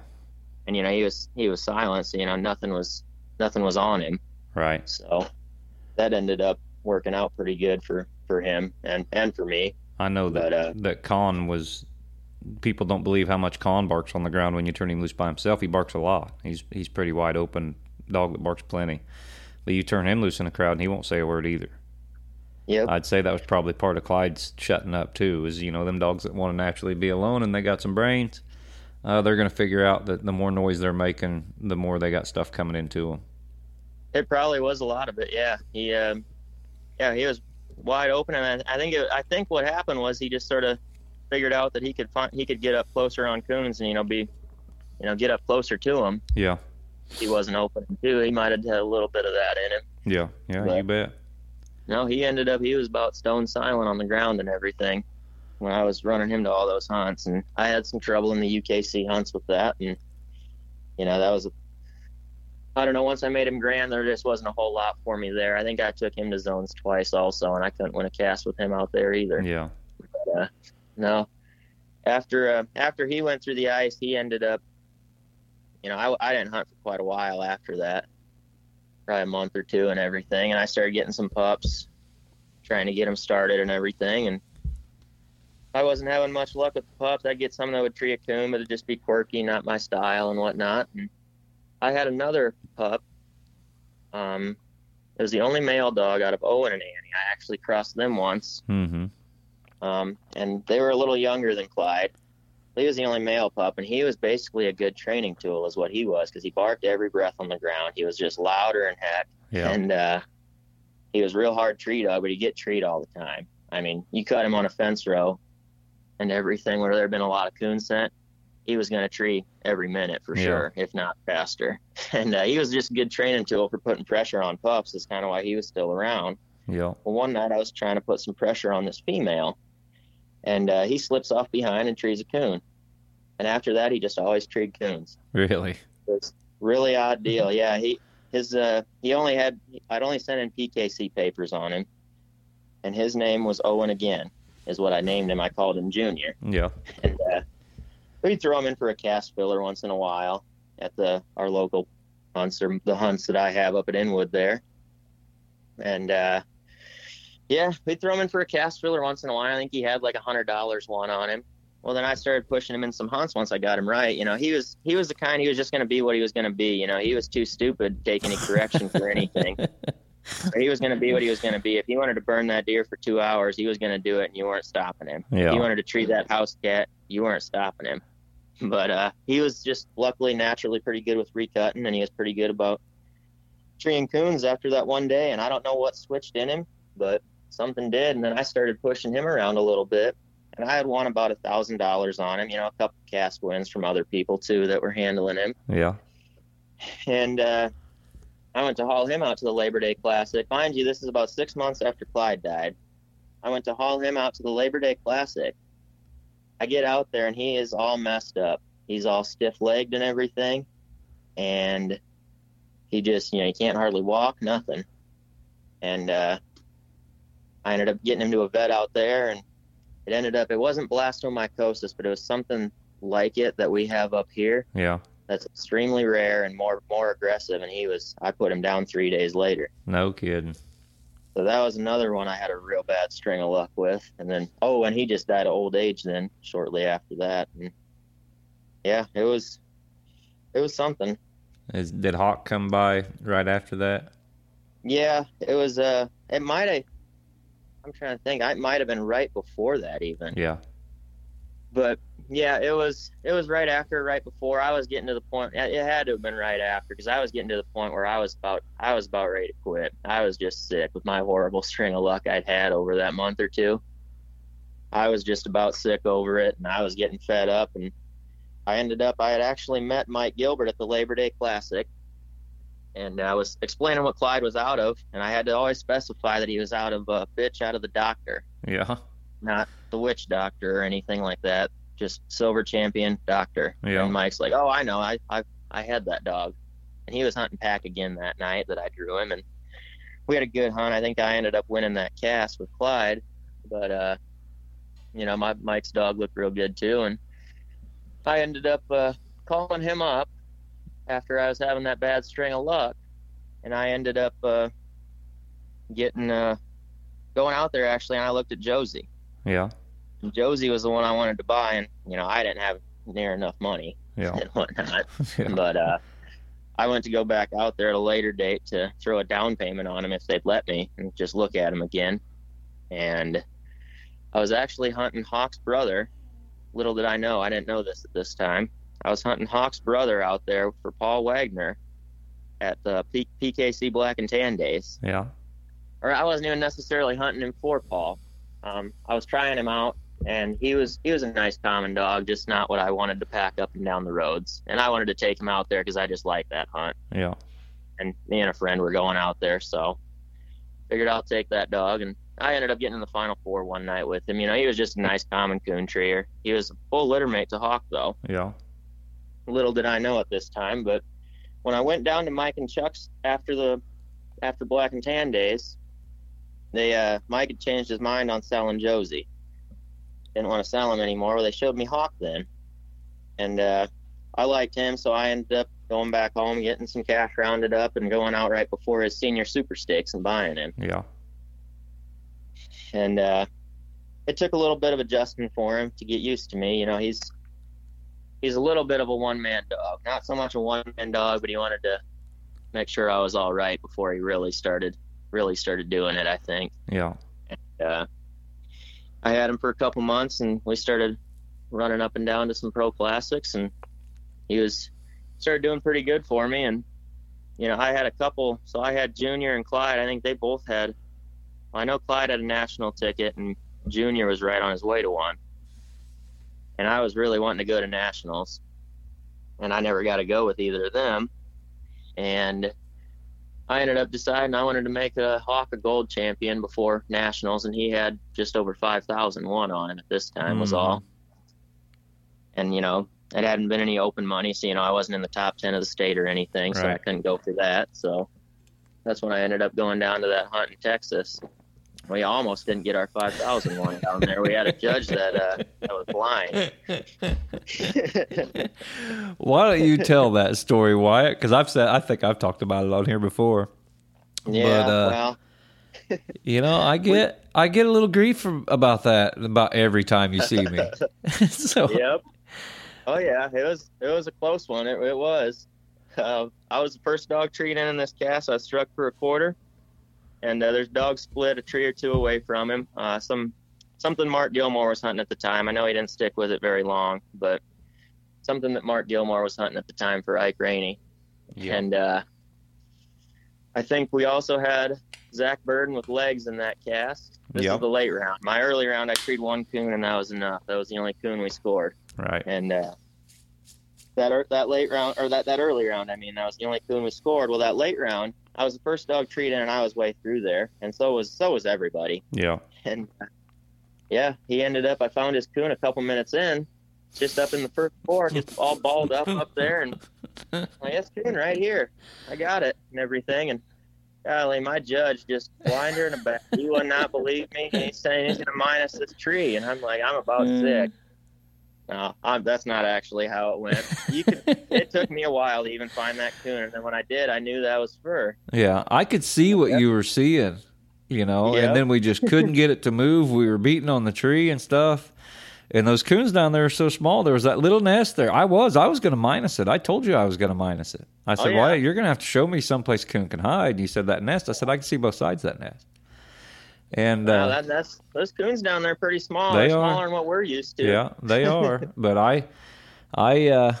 and you know, he was he was silent. So you know, nothing was nothing was on him. right. So that ended up working out pretty good for for him and and for me. I know that But, uh, that Con was. People don't believe how much Con barks on the ground when you turn him loose by himself. He barks a lot. He's he's pretty wide open dog that barks plenty. But you turn him loose in a crowd and he won't say a word either. Yep. I'd say that was probably part of Clyde's shutting up too. Is you know them dogs that want to naturally be alone and they got some brains. Uh, they're going to figure out that the more noise they're making, the more they got stuff coming into them. It probably was a lot of it. Yeah, he, um, yeah, he was wide open, and I, I think it, I think what happened was he just sort of figured out that he could find he could get up closer on coons and you know be, you know, get up closer to them. Yeah, He wasn't open too. He might have had a little bit of that in him. yeah, yeah. Right. You bet. No, he ended up he was about stone silent on the ground and everything when I was running him to all those hunts, and I had some trouble in the UKC hunts with that, and you know that was. I don't know. Once I made him grand, there just wasn't a whole lot for me there. I think I took him to zones twice also, and I couldn't win a cast with him out there either. Yeah, No. After uh, after he went through the ice, he ended up. You know, I, I didn't hunt for quite a while after that, probably a month or two and everything, and I started getting some pups, trying to get them started and everything, and I wasn't having much luck with the pups. I'd get some that would tree a coon, but it'd just be quirky, not my style and whatnot. And I had another pup. Um, it was the only male dog out of Owen and Annie. I actually crossed them once mm-hmm. um, and they were a little younger than Clyde. He was the only male pup, and he was basically a good training tool, is what he was, because he barked every breath on the ground. He was just louder and heck, Yeah, and uh, he was real hard tree dog, but he'd get treed all the time. I mean, you cut him on a fence row, and everything where there had been a lot of coon scent, he was going to tree every minute for Yeah. sure, if not faster. [LAUGHS] And uh, he was just a good training tool for putting pressure on pups. That's kind of why he was still around. yeah, Well, one night I was trying to put some pressure on this female, and uh, he slips off behind and trees a coon. And after that, he just always treed coons. really. It's really odd deal. [LAUGHS] Yeah, he his uh he only had I'd only sent in PKC papers on him, and his name was Owen again, is what I named him. I called him Junior, Yeah, and uh, we'd throw him in for a cast filler once in a while at the our local hunts or the hunts that I have up at Inwood there. And uh, yeah, we'd throw him in for a cast filler once in a while. I think he had like a hundred dollars won on him. Well, then I started pushing him in some hunts once I got him right. You know, he was he was the kind he was just going to be what he was going to be. You know, he was too stupid to take any correction for anything. [LAUGHS] He was going to be what he was going to be. If he wanted to burn that deer for two hours, he was going to do it, and you weren't stopping him. Yeah. If he wanted to treat that house cat, you weren't stopping him. But uh, he was just luckily naturally pretty good with recutting, and he was pretty good about treeing coons after that one day. And I don't know what switched in him, but something did. And then I started pushing him around a little bit, and I had won about a thousand dollars on him. You know, a couple cast wins from other people too that were handling him yeah, and uh, I went to haul him out to the Labor Day Classic. Mind you, this is about six months after Clyde died. I went to haul him out to the Labor Day Classic. I get out there and he is all messed up. He's all stiff legged and everything, and he just you know he can't hardly walk, nothing. And uh, I ended up getting him to a vet out there, and it ended up it wasn't blastomycosis, but it was something like it that we have up here yeah. that's extremely rare and more more aggressive and he was I put him down 3 days later. No kidding. So that was another one I had a real bad string of luck with and then oh and he just died of old age then shortly after that and yeah, it was it was something. Is, did Hawk come by right after that? Yeah, it was. Uh, it might have. I'm trying to think. I might have been right before that even. Yeah. But yeah, it was. It was right after, right before. I was getting to the point. It had to have been right after because I was getting to the point where I was about. I was about ready to quit. I was just sick with my horrible [LAUGHS] string of luck I'd had over that month or two. I was just about sick over it, and I was getting fed up. And I ended up. I had actually met Mike Gilbert at the Labor Day Classic and I was explaining what Clyde was out of, and I had to always specify that he was out of a uh, bitch out of the doctor, Yeah. not the witch doctor or anything like that. Just silver champion doctor. Yeah. And Mike's like, "Oh, I know. I I I had that dog," and he was hunting pack again that night that I drew him, and we had a good hunt. I think I ended up winning that cast with Clyde, but uh, you know, my Mike's dog looked real good too, and I ended up uh, calling him up after I was having that bad string of luck, and I ended up uh, getting uh, going out there actually, and I looked at Josie. Yeah. And Josie was the one I wanted to buy, and you know I didn't have near enough money Yeah. [LAUGHS] and whatnot. [LAUGHS] yeah. But uh, I went to go back out there at a later date to throw a down payment on him if they'd let me, and just look at him again. And I was actually hunting Hawk's brother. Little did I know, I didn't know this at this time. I was hunting Hawk's brother out there for Paul Wagner at the P- PKC Black and Tan days. Yeah. Or I wasn't even necessarily hunting him for Paul. Um, I was trying him out, and he was he was a nice common dog, just not what I wanted to pack up and down the roads. And I wanted to take him out there because I just like that hunt. Yeah. And me and a friend were going out there, so figured I'll take that dog. And I ended up getting in the final four one night with him. You know, he was just a nice common coon treer. He was a full litter mate to Hawk though Yeah. Little did I know at this time, but when I went down to Mike and Chuck's after the after Black and Tan days, they uh, Mike had changed his mind on selling Josie. Didn't want to sell him anymore. Well, they showed me Hawk then, and uh, I liked him, so I ended up going back home, getting some cash rounded up, and going out right before his senior super stakes and buying him Yeah. and uh, it took a little bit of adjustment for him to get used to me. You know, he's he's a little bit of a one man dog, not so much a one man dog, but he wanted to make sure I was all right before he really started really started doing it. I think. Yeah. And, Uh, I had him for a couple months, and we started running up and down to some pro classics, and he was started doing pretty good for me. And you know, I had a couple. So I had Junior and Clyde. I think they both had. I know Clyde had a national ticket, and Junior was right on his way to one. And I was really wanting to go to nationals, and I never got to go with either of them. And I ended up deciding I wanted to make a Hawk a gold champion before nationals, and he had just over five thousand won on him at this time was Mhm. all. And you know, it hadn't been any open money, so you know I wasn't in the top ten of the state or anything, so I couldn't go for that. So that's when I ended up going down to that hunt in Texas. We almost didn't get our five thousand won down there. We had a judge that uh, that was blind. [LAUGHS] Why don't you tell that story, Wyatt? Because I've said I think I've talked about it on here before. yeah, But, uh, well, [LAUGHS] You know, I get I get a little grief from, about that about every time you see me. [LAUGHS] so yep. Oh yeah, it was it was a close one. It, it was. Uh, I was the first dog in in this cast. I struck for a quarter, and uh, there's dogs split a tree or two away from him. Uh, some something Mark Gilmore was hunting at the time. I know he didn't stick with it very long, but something that Mark Gilmore was hunting at the time for Ike Rainey. yeah, And uh, I think we also had Zach Burden with legs in that cast. This Yep. is the late round. My early round, I treed one coon, and that was enough. That was the only coon we scored. right. And uh, that ear- that late round, or that, that early round, I mean, that was the only coon we scored. Well, that late round, I was the first dog treated, and I was way through there, and so was so was everybody. Yeah, And uh, yeah, he ended up. I found his coon a couple minutes in, just up in the first four, just [LAUGHS] all balled up up there, and like, that's coon right here. I got it and everything, and. Golly, my judge just blind her in the back. He would not believe me. He's saying he's gonna minus this tree, and I'm like, I'm about sick. No, I'm, that's not actually how it went. You could. [LAUGHS] it took me a while to even find that coon, and then when I did, I knew that was fur. yeah. I could see what Yep. you were seeing, you know, Yep. and then we just couldn't get it to move. We were beating on the tree and stuff, And those coons down there are so small. There was that little nest there. I was, I was going to minus it. I told you I was going to minus it. I oh, said, Oh, yeah. "Why? You're going to have to show me someplace coon can hide." And you said that nest. I said, "I can see both sides of that nest." And Wow, uh, that, that's those coons down there are pretty small. They They're are. smaller than what we're used to. Yeah, they are. [LAUGHS] but I, I, uh,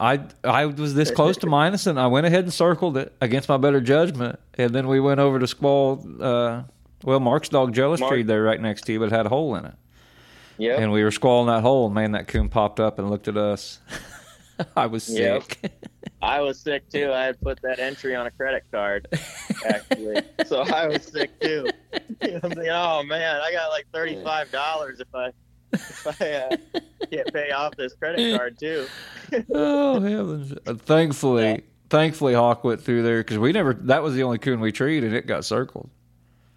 I, I was this close to minus, and I went ahead and circled it against my better judgment. And then we went over to Squall. Uh, well, Mark's dog jealous Mark- treed there right next to you, but it had a hole in it. Yep. And we were squalling that hole. and Man, that coon popped up and looked at us. [LAUGHS] [LAUGHS] I was Yep. sick. [LAUGHS] I was sick too. I had put that entry on a credit card, actually. [LAUGHS] so I was sick too. I'm thinking, oh man, I got like thirty-five dollars if I if I uh, can't pay off this credit card too. oh heavens! Uh, Thankfully, Yeah. thankfully, Hawk went through there because we never. That was the only coon we treated, and it got circled.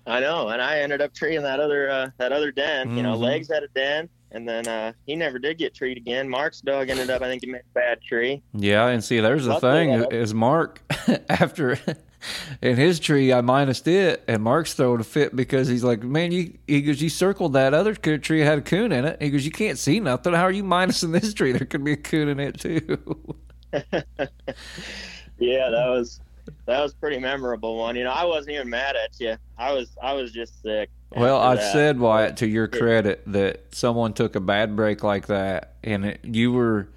I know, and I ended up treeing that other uh, that other den. You know, Mhm. legs had a den, and then uh, he never did get treed again. Mark's dog ended up, I think, he made a bad tree. Yeah, and see, there's the Luckily, thing is Mark [LAUGHS] after in his tree I minused it, and Mark's throwing a fit because he's like, man, you he goes, you circled that other tree had a coon in it. He goes, you can't see nothing. How are you minusing this tree? There could be a coon in it too. [LAUGHS] Yeah, that was that was pretty memorable one. You know, I wasn't even mad at you. I was I was just sick. well, I've that. said Wyatt to your credit that someone took a bad break like that, and it, you were.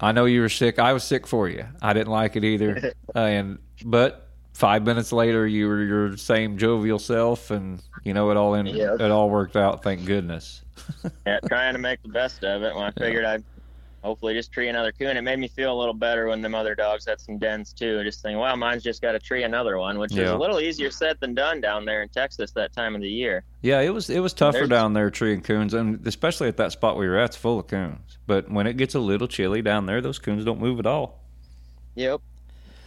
I know you were sick. I was sick for you. I didn't like it either, [LAUGHS] and but five minutes later, you were your same jovial self, and you know it all in, Yes. it all worked out. Thank goodness. [LAUGHS] yeah, trying to make the best of it. When I figured I'd hopefully just tree another coon, it made me feel a little better when them other dogs had some dens too. Just thinking, well, mine's just got to tree another one, which is a little easier said than done down there in Texas that time of the year. Yeah, it was it was tougher There's- down there treeing coons, and especially at that spot we were at, it's full of coons. But when it gets a little chilly down there, those coons don't move at all. Yep.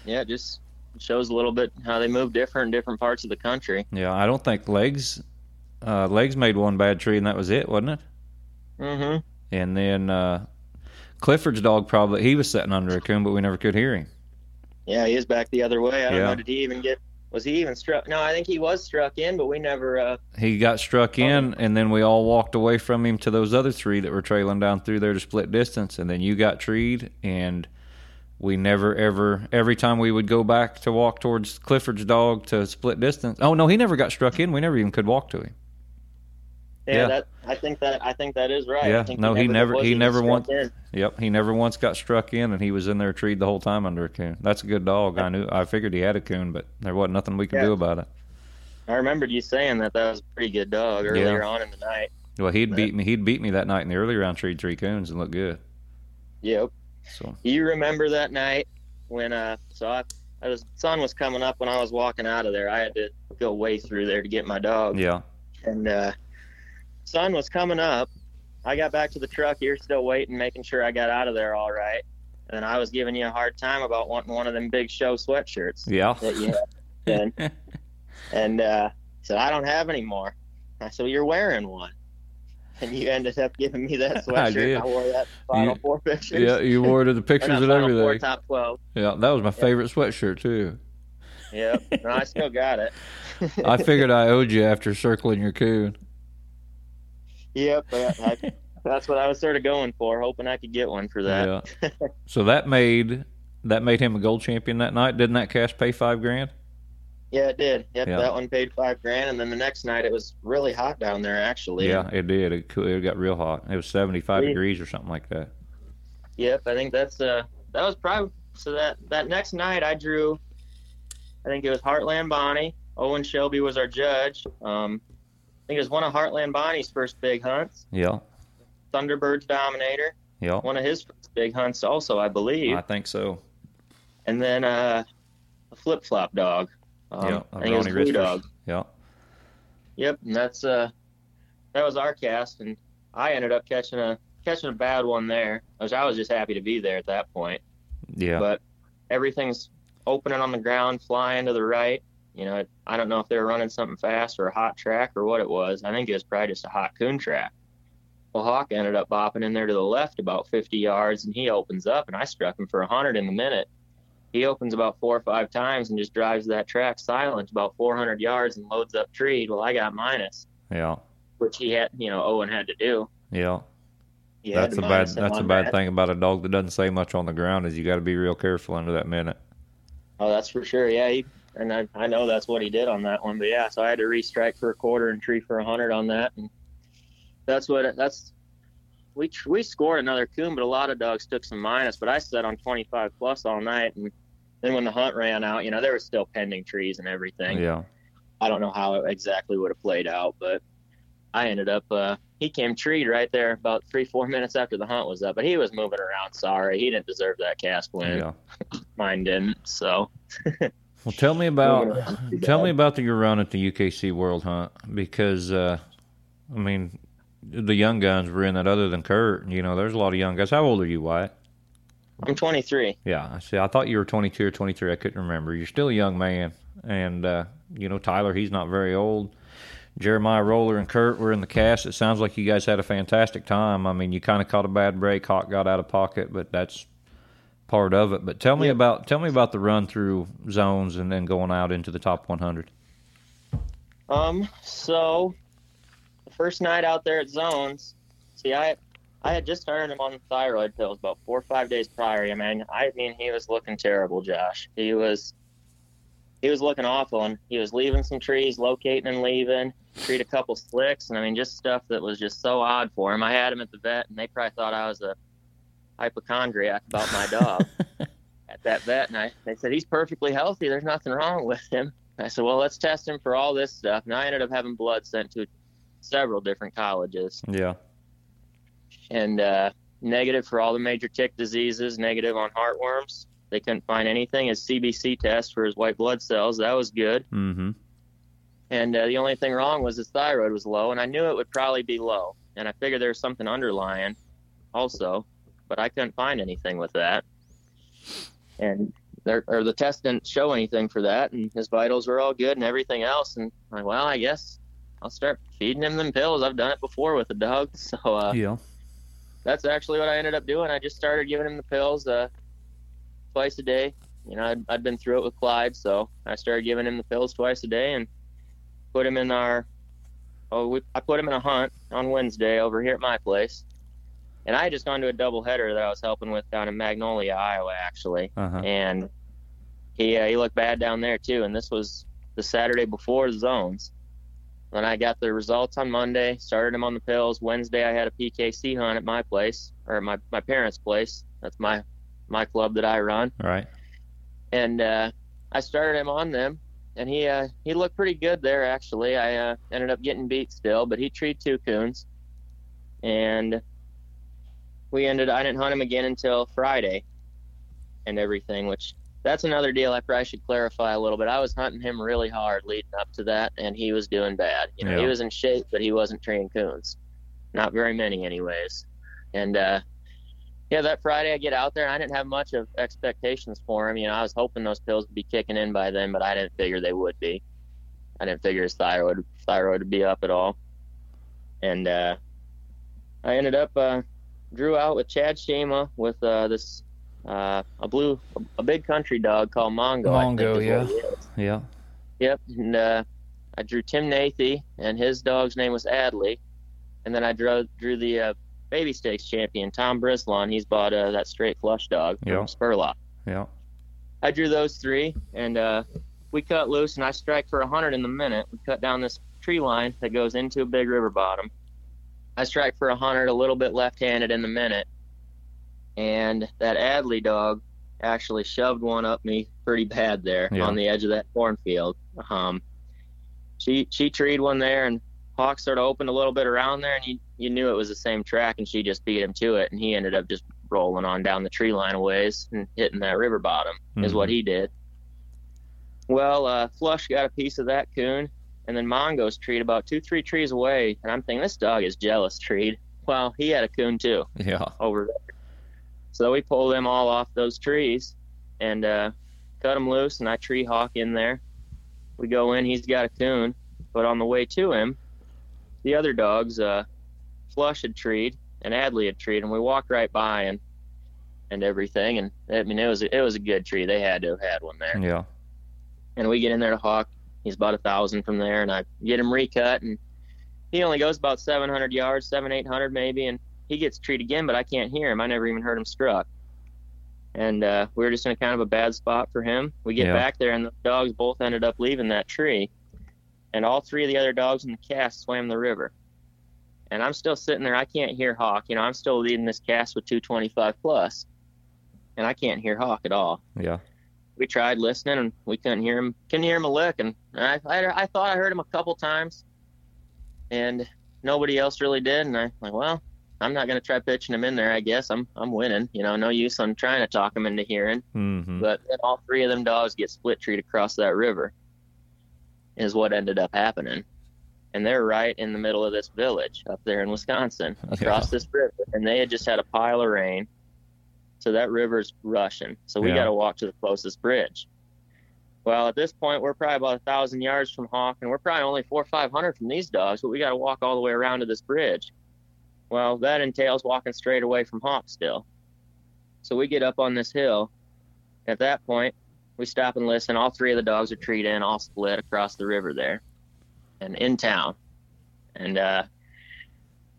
Yeah, it just shows a little bit how they move different in different parts of the country. Yeah, I don't think legs uh, legs made one bad tree, and that was it, wasn't it? Mm-hmm. And then uh, Clifford's dog probably he was sitting under a coon, but we never could hear him. Yeah, he is back the other way. I don't Yeah. know. Did he even get? Was he even struck? No, I think he was struck in, but we never. uh He got struck in, and then we all walked away from him to those other three that were trailing down through there to split distance, and then you got treed, and we never ever every time we would go back to walk towards Clifford's dog to split distance. Oh no, he never got struck in. We never even could walk to him. Yeah, Yeah. that I think that I think that is right. Yeah, I think no, he never- he never once- in. Yep, he never once got struck in, and he was in there treed the whole time under a coon. That's a good dog. I knew. I figured he had a coon, but there wasn't nothing we could Yeah. do about it. I remembered you saying that that was a pretty good dog earlier on in the night. Well, he'd Right. beat me. He'd beat me that night in the early round. Treed three coons and looked good. Yep. So You remember that night when uh so I, I was sun was coming up when I was walking out of there. I had to go way through there to get my dog. yeah, And uh sun was coming up. I got back to the truck, you're still waiting, making sure I got out of there all right. And then I was giving you a hard time about wanting one of them big show sweatshirts yeah. that you had. and [LAUGHS] and uh said, I don't have any more. I said, well, you're wearing one. And you ended up giving me that [LAUGHS] sweatshirt. did. I, wore that Final You- Four pictures. Yeah, you wore it to the [LAUGHS] pictures not and Final Four, everything. top 12. Yeah, that was my favorite sweatshirt too. Yep. And I still got it. I figured I owed you after circling your coon. Yep. but I, [LAUGHS] that's what I was sort of going for, hoping I could get one for that. Yeah. [LAUGHS] So that made that made him a gold champion that night. Didn't that cash pay five grand? Yeah, it did. Yep, Yeah. that one paid five grand, and then the next night it was really hot down there. Actually, Yeah, it did. It, it got real hot. It was seventy five degrees or something like that. Yep, I think that's uh that was probably so that that next night I drew. I think it was Heartland Bonnie. Owen Shelby was our judge. Um, I think it was one of Heartland Bonnie's first big hunts. Yeah, Thunderbirds Dominator, yeah. one of his first big hunts, also I believe. I think so. and then uh, a flip flop dog. Um, yeah, I think it was Ronnie Blue Dog. Yeah, Yep, and that's uh, that was our cast, and I ended up catching a catching a bad one there, which I was just happy to be there at that point. yeah. But everything's opening on the ground, flying to the right. You know, I don't know if they were running something fast or a hot track or what it was. I think it was probably just a hot coon track. Well, Hawk ended up bopping in there to the left about 50 yards, and he opens up, and I struck him for 100 in the minute. He opens about four or five times and just drives that track silent about 400 yards and loads up treed. Well, I got minus, yeah, which he had, you know, Owen had to do. yeah. he that's a bad that's a bad that. thing about a dog that doesn't say much on the ground is you got to be real careful under that minute. Oh, that's for sure. Yeah, he, and I, I know that's what he did on that one. But yeah, so I had to restrike for a quarter and tree for a hundred on that, and that's what it, that's. We we scored another coon, but a lot of dogs took some minus. But I set on 25 plus all night, and then when the hunt ran out, you know, there were still pending trees and everything. Yeah. I don't know how it exactly would have played out, but I ended up. uh He came treed right there about three four minutes after the hunt was up, but he was moving around. Sorry, he didn't deserve that cast win. Yeah. [LAUGHS] Mine didn't. So [LAUGHS] Well, tell me about tell me about the, your run at the UKC World Hunt because uh, I mean the young guns were in that. Other than Kurt, you know, there's a lot of young guys. How old are you, Wyatt? I'm 23. Yeah, I see. I thought you were 22 or 23. I couldn't remember. You're still a young man, and uh, you know Tyler. He's not very old. Jeremiah Roller and Kurt were in the cast. It sounds like you guys had a fantastic time. I mean, you kind of caught a bad break. Hawk got out of pocket, but that's part of it. But tell me about tell me about the run through zones and then going out into the top 100. Um, so the first night out there at Zones, see, I I had just started him on thyroid pills about four or five days prior. I mean, I mean, he was looking terrible, Josh. He was he was looking awful, and he was leaving some trees, locating and leaving. Treat a couple slicks, and I mean, just stuff that was just so odd for him. I had him at the vet, and they probably thought I was a hypochondriac about my dog [LAUGHS] at that vet, and I they said he's perfectly healthy. There's nothing wrong with him. I said, well, let's test him for all this stuff. And I ended up having blood sent to several different colleges Yeah. and uh, negative for all the major tick diseases, negative on heartworms. They couldn't find anything. His CBC test for his white blood cells, that was good. Mm-hmm. And uh, the only thing wrong was his thyroid was low, and I knew it would probably be low. And I figured there was something underlying also, but I couldn't find anything with that. And there, or the test didn't show anything for that, and his vitals were all good and everything else. And I'm like, well, I guess I'll start feeding him them pills. I've done it before with a dog, [LAUGHS] so uh, Yeah. that's actually what I ended up doing. I just started giving him the pills uh, twice a day. You know, I'd, I'd been through it with Clyde, so I started giving him the pills twice a day and put him in our. Oh, we, I put him in a hunt on Wednesday over here at my place, and I had just gone to a double header that I was helping with down in Magnolia, Iowa, actually, Uh-huh. and he uh, he looked bad down there too. And this was the Saturday before the zones. When I got the results on Monday, started him on the pills. Wednesday, I had a PKC hunt at my place or at my my parents' place. That's my my club that I run, All right. and uh, I started him on them. And he uh, he looked pretty good there actually. I uh, ended up getting beat still, but he treed two coons, and we ended. I didn't hunt him again until Friday, and everything. Which that's another deal I probably should clarify a little bit. I was hunting him really hard leading up to that, and he was doing bad. You know, he was in shape, but he wasn't treating coons. Not very many, anyways. And uh, yeah, that Friday I get out there. and I didn't have much of expectations for him. You know, I was hoping those pills would be kicking in by then, but I didn't figure they would be. I didn't figure his thyroid thyroid would be up at all. And uh, I ended up uh, drew out with Chad Shima with uh, this uh, a blue a big country dog called Mongo. Mongo, yeah. what he is. Yeah. Yep. And uh, I drew Tim Nathy, and his dog's name was Adley. And then I drew drew the uh, baby stakes champion Tom Brislon. He's bought uh, that straight flush dog Yeah. from Spurlock. Yeah. I drew those three, and uh, we cut loose, and I strike for a hundred in the minute. We cut down this tree line that goes into a big river bottom. I strike for a hundred, a little bit left-handed in the minute, and that Adley dog actually shoved one up me pretty bad there Yeah. on the edge of that cornfield. Um, she she treed one there, and Hawk sort of opened a little bit around there, and you you knew it was the same track, and she just beat him to it, and he ended up just rolling on down the tree line a ways and hitting that river bottom is Mhm. what he did. Well, uh, Flush got a piece of that coon, and then Mongo's treed about two, three trees away, and I'm thinking this dog is jealous treed. Well, he had a coon too Yeah. over there. So we pull them all off those trees and uh, cut them loose, and I tree hawk in there. We go in, he's got a coon, but on the way to him, the other dogs, uh, Flush had treed and Adley had treed, and we walked right by and and everything, and I mean it was it was a good tree. They had to have had one there Yeah. and we get in there to hawk. He's about a thousand from there, and I get him recut, and he only goes about 700 yards, seven, eight hundred maybe, and he gets treed again, but I can't hear him. I never even heard him struck. And uh, we were just in a kind of a bad spot for him. We get Yeah. back there, and the dogs both ended up leaving that tree. And all three of the other dogs in the cast swam the river. And I'm still sitting there. I can't hear Hawk. You know, I'm still leading this cast with 225 plus, and I can't hear Hawk at all Yeah. We tried listening and we couldn't hear him couldn't hear him a lick. And I, I, I thought I heard him a couple times and nobody else really did. And I'm like well I'm not gonna try pitching him in there I guess. I'm I'm winning you know no use on trying to talk him into hearing. Mm-hmm. but then all three of them dogs get split treed across that river is what ended up happening. And they're right in the middle of this village up there in Wisconsin across this river. And they had just had a pile of rain so that river's rushing. So we Yeah. got to walk to the closest bridge. Well at this point we're probably about a thousand yards from hawk and we're probably only four or five hundred from these dogs but we got to walk all the way around to this bridge. Well that entails walking straight away from hawk still. So we get up on this hill. At that point we stop and listen. All three of the dogs are treed in all split across the river there and in town. And uh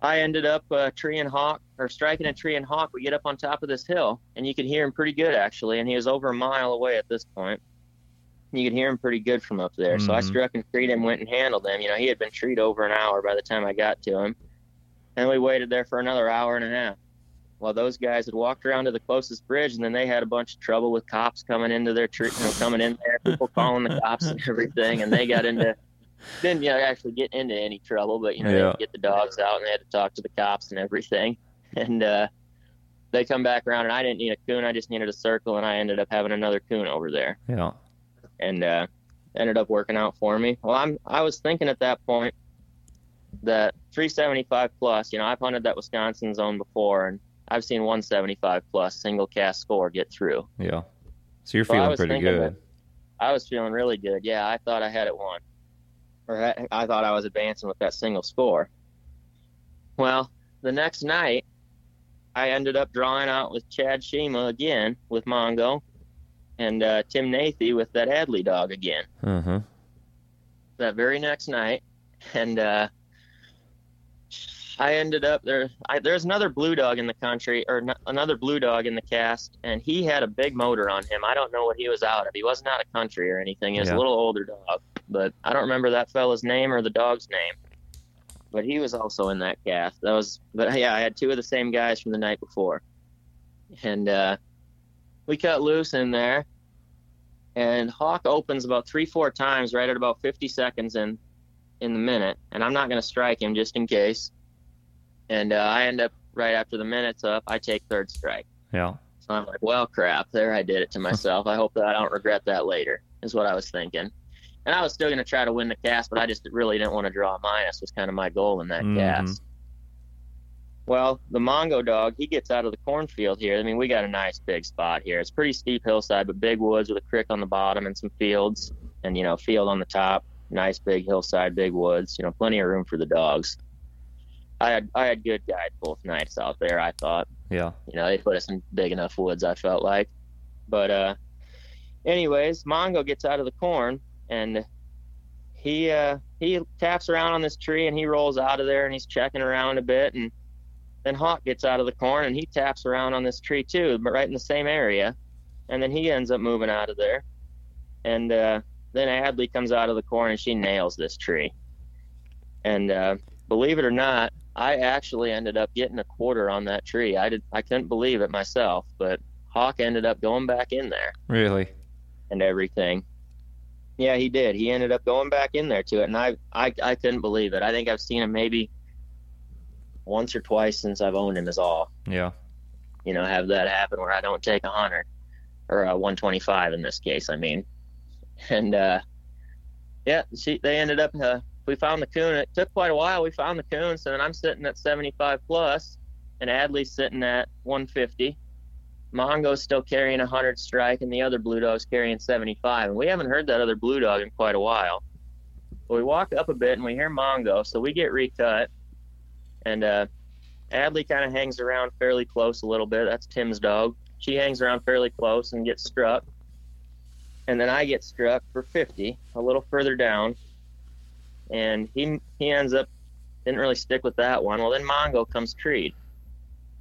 I ended up uh, tree and hawk or striking a tree and hawk. We get up on top of this hill, and you could hear him pretty good actually. And he was over a mile away at this point. You could hear him pretty good from up there. So I Mhm. struck and treed him, went and handled him. You know, he had been treed over an hour by the time I got to him, and we waited there for another hour and a half. While those guys had walked around to the closest bridge, and then they had a bunch of trouble with cops coming into their tree, you know, coming in there, people [LAUGHS] calling the cops and everything, and they got into didn't you know, actually get into any trouble, but you know they Yeah. had to get the dogs out and they had to talk to the cops and everything. [LAUGHS] And uh, they come back around, and I didn't need a coon; I just needed a circle, and I ended up having another coon over there, Yeah. and uh, ended up working out for me. Well, I'm I was thinking at that point that 375 plus, you know, I've hunted that Wisconsin zone before, and I've seen 175 plus single cast score get through. Yeah. So you're I feeling pretty good. I was feeling really good. Yeah, I thought I had it won. Or I, thought I was advancing with that single score. Well, the next night, I ended up drawing out with Chad Shima again with Mongo and uh, Tim Nathy with that Adley dog again Uh huh. that very next night. And uh, I ended up there. I, there's another blue dog in the country, or n- another blue dog in the cast, and he had a big motor on him. I don't know what he was out of. He wasn't out of country or anything. He was Yeah. a little older dog, but I don't remember that fella's name or the dog's name. But he was also in that cast. That was, but yeah, I had two of the same guys from the night before, and uh, we cut loose in there. And Hawk opens about three, four times right at about 50 seconds in in the minute, and I'm not going to strike him just in case. And uh, I end up right after the minute's up. I take third strike. Yeah. So I'm like, well, crap. There, I did it to myself. I hope that I don't regret that later. Is what I was thinking. And I was still going to try to win the cast, but I just really didn't want to draw a minus. Was kind of my goal in that Mhm. cast. Well, the Mongo dog, he gets out of the cornfield here. I mean, we got a nice big spot here. It's pretty steep hillside, but big woods with a creek on the bottom and some fields, and you know, field on the top. Nice big hillside, big woods. You know, plenty of room for the dogs. I had I had good guide both nights out there. I thought Yeah. you know they put us in big enough woods. I felt like, but uh, anyways, Mongo gets out of the corn and he uh he taps around on this tree and he rolls out of there and he's checking around a bit and then Hawk gets out of the corn and he taps around on this tree too, but right in the same area, and then he ends up moving out of there, and uh, then Adley comes out of the corn and she nails this tree, and uh, believe it or not, I actually ended up getting a quarter on that tree. I did I couldn't believe it myself, but Hawk ended up going back in there Really. and everything. Yeah, he did. He ended up going back in there to it, and I, I, I couldn't believe it. I think I've seen him maybe once or twice since I've owned him. Is all Yeah. you know, have that happen where I don't take a hundred or a 125 in this case. I mean, and uh, yeah, she they ended up. Uh, we found the coon. It took quite a while. We found the coon, so then I'm sitting at 75 plus, and Adley's sitting at 150. Mongo's still carrying a 100 strike, and the other blue dog's carrying 75. And we haven't heard that other blue dog in quite a while. But we walk up a bit and we hear Mongo, so we get recut. And uh, Adley kind of hangs around fairly close a little bit. That's Tim's dog. She hangs around fairly close and gets struck. And then I get struck for 50, a little further down. And he he ends up didn't really stick with that one. Well, then Mongo comes treed.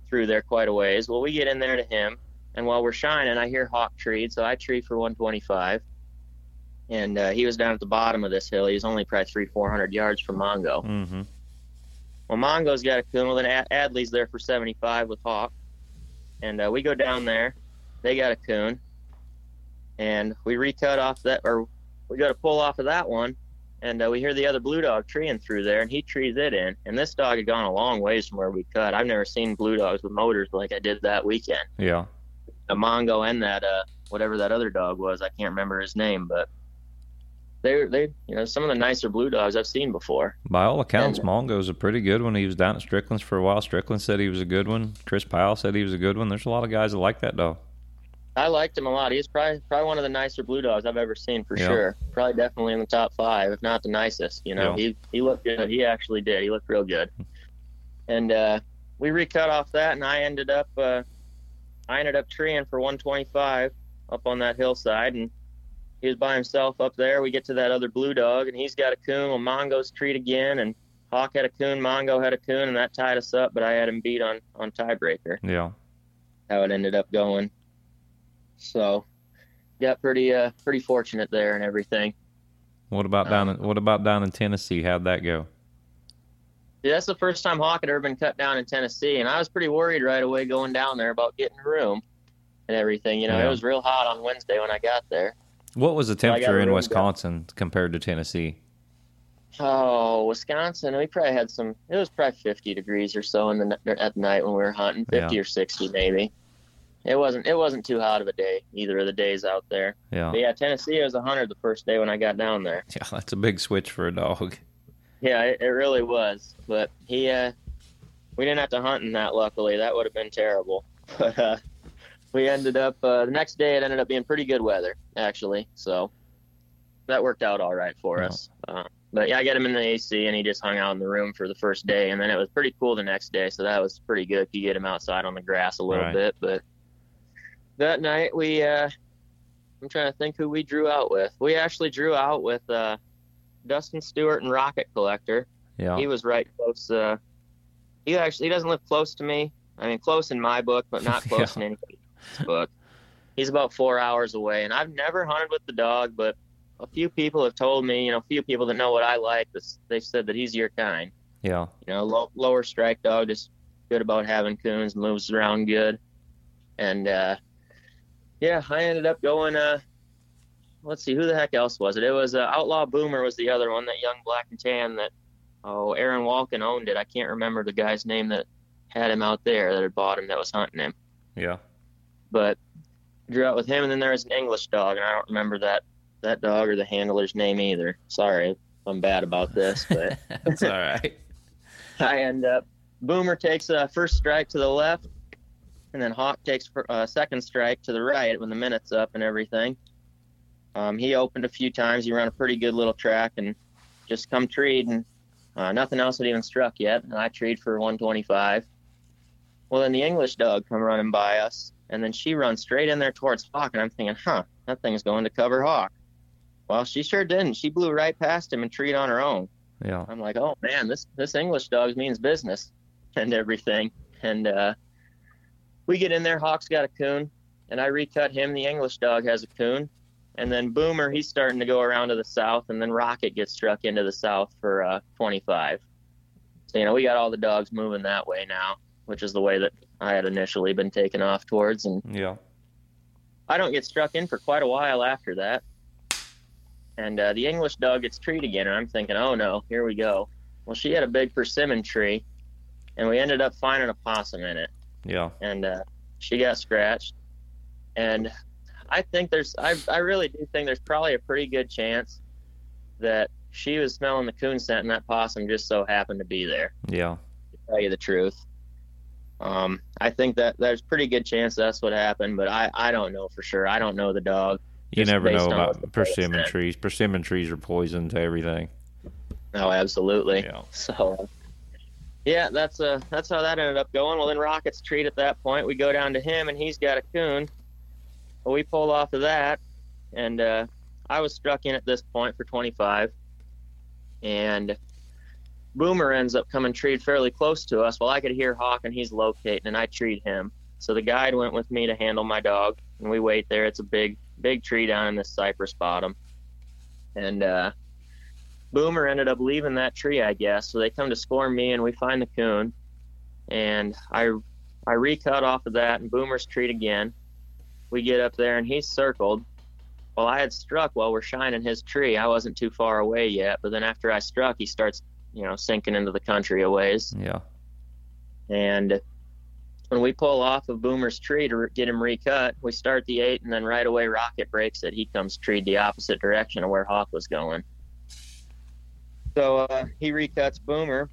through there quite a ways. Well, we get in there to him, and while we're shining, I hear Hawk treed, so I tree for 125. And uh, he was down at the bottom of this hill. He was only probably three, four hundred yards from Mongo. Mm-hmm. Well, Mongo's got a coon. Well, then Ad- Adley's there for 75 with Hawk. And uh, we go down there. They got a coon. And we recut off that, or we got to pull off of that one. And uh, we hear the other blue dog treeing through there, and he trees it in. And this dog had gone a long ways from where we cut. I've never seen blue dogs with motors like I did that weekend. Yeah. A Mongo and that, uh, whatever that other dog was, I can't remember his name, but they they you know some of the nicer blue dogs I've seen before. By all accounts, And- Mongo's a pretty good one. He was down at Strickland's for a while. Strickland said he was a good one. Chris Powell said he was a good one. There's a lot of guys that like that dog. I liked him a lot. He's probably probably one of the nicer blue dogs I've ever seen for Yeah. sure. Probably definitely in the top five, if not the nicest. You know, Yeah. he he looked good. He actually did. He looked real good. And uh, we recut off that, and I ended up uh, I ended up treeing for 125 up on that hillside, and he was by himself up there. We get to that other blue dog, and he's got a coon. Well, Mongo's treed again, and Hawk had a coon, Mongo had a coon, and that tied us up. But I had him beat on on tiebreaker Yeah. how it ended up going. So, got pretty uh pretty fortunate there and everything. What about down? Um, in, what about down in Tennessee? How'd that go? Yeah, that's the first time Hawk had ever been cut down in Tennessee, and I was pretty worried right away going down there about getting a room and everything. You know, Yeah. it was real hot on Wednesday when I got there. What was the temperature in room Wisconsin compared to Tennessee? Oh, Wisconsin, we probably had some. It was probably 50 degrees or so in the at night when we were hunting, 50 Yeah. or 60 maybe. It wasn't it wasn't too hot of a day either of the days out there. Yeah. But yeah, Tennessee was 100 the first day when I got down there. Yeah, that's a big switch for a dog. Yeah, it, it really was. But he, uh, we didn't have to hunt in that. Luckily, that would have been terrible. [LAUGHS] But uh, we ended up uh, the next day. It ended up being pretty good weather, actually. So that worked out all right for Yeah. us. Uh, but yeah, I got him in the AC, and he just hung out in the room for the first day, and then it was pretty cool the next day. So that was pretty good. You get him outside on the grass a little Right. bit. But that night we, uh, I'm trying to think who we drew out with. We actually drew out with. Uh, Dustin Stewart and Rocket Collector. Yeah. He was right close. Uh, he actually he doesn't live close to me. I mean, close in my book, but not [LAUGHS] close in anybody's book. He's about four hours away, and I've never hunted with the dog, but a few people have told me, you know, a few people that know what I like, this, they've said that he's your kind. Yeah. You know, low, lower strike dog, just good about having coons, moves around good, and uh, yeah, I ended up going. Uh, let's see, who the heck else was it? It was uh, Outlaw Boomer was the other one, that young black and tan that oh Aaron Walken owned it. I can't remember the guy's name that had him out there that had bought him that was hunting him, Yeah. but drew out with him, and then there was an English dog, and I don't remember that that dog or the handler's name either. Sorry, if I'm bad about this, but. [LAUGHS] it's all right. [LAUGHS] I end up Boomer takes a first strike to the left, and then Hawk takes a uh, second strike to the right when the minute's up and everything. Um, he opened a few times. He ran a pretty good little track and just come treed, and uh, nothing else had even struck yet. And I treed for 125. Well, then the English dog come running by us, and then she runs straight in there towards Hawk, and I'm thinking, huh, that thing's going to cover Hawk. Well, she sure didn't. She blew right past him and treed on her own. Yeah. I'm like, oh man, this this English dog means business and everything. And uh, we get in there. Hawk's got a coon, and I recut him. The English dog has a coon, and then Boomer he's starting to go around to the south, and then Rocket gets struck into the south for uh, 25. So you know we got all the dogs moving that way now, which is the way that I had initially been taken off towards, and Yeah. I don't get struck in for quite a while after that. And uh, the English dog gets treed again, and I'm thinking, oh no, here we go. Well, she had a big persimmon tree, and we ended up finding a possum in it, Yeah. and uh, she got scratched. And I think there's, I, I really do think there's probably a pretty good chance that she was smelling the coon scent, and that possum just so happened to be there Yeah. to tell you the truth. Um, I think that there's pretty good chance that's what happened, but I, I don't know for sure. I don't know the dog. You never know on what the about persimmon trees. Persimmon trees are poison to everything. No, absolutely. Yeah. [LAUGHS] So, yeah, that's uh that's how that ended up going. Well, then Rocket's treat at that point. We go down to him, and he's got a coon. Well, we pull off of that, and uh, I was struck in at this point for 25, and Boomer ends up coming treed fairly close to us. Well, I could hear Hawk and he's locating, and I treed him. So the guide went with me to handle my dog, and we wait there. It's a big, big tree down in this cypress bottom, and uh, Boomer ended up leaving that tree, I guess. So they come to score me, and we find the coon, and I, I recut off of that, and Boomer's treed again. We get up there, and he's circled. Well, I had struck while we're shining his tree. I wasn't too far away yet, but then after I struck, he starts you know, sinking into the country a ways. Yeah. And when we pull off of Boomer's tree to get him recut, we start the eight, and then right away Rocket breaks it. He comes treed the opposite direction of where Hawk was going. So uh, he recuts Boomer,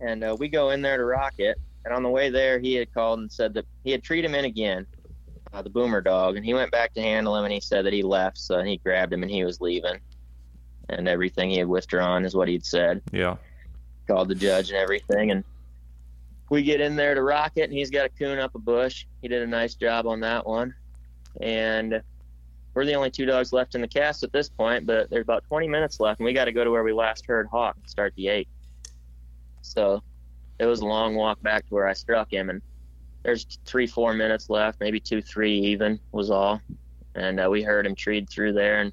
and uh, we go in there to Rocket. And on the way there, he had called and said that he had treated him in again, uh, the Boomer dog, and he went back to handle him, and he said that he left, so he grabbed him and he was leaving and everything he had withdrawn is what he'd said. Yeah. Called the judge and everything, and we get in there to Rocket, and he's got a coon up a bush. He did a nice job on that one, and we're the only two dogs left in the cast at this point. But there's about 20 minutes left, and we got to go to where we last heard Hawk and start the eight. So it was a long walk back to where I struck him, and there's three, four minutes left, maybe two, three even was all, and uh, we heard him treed through there, and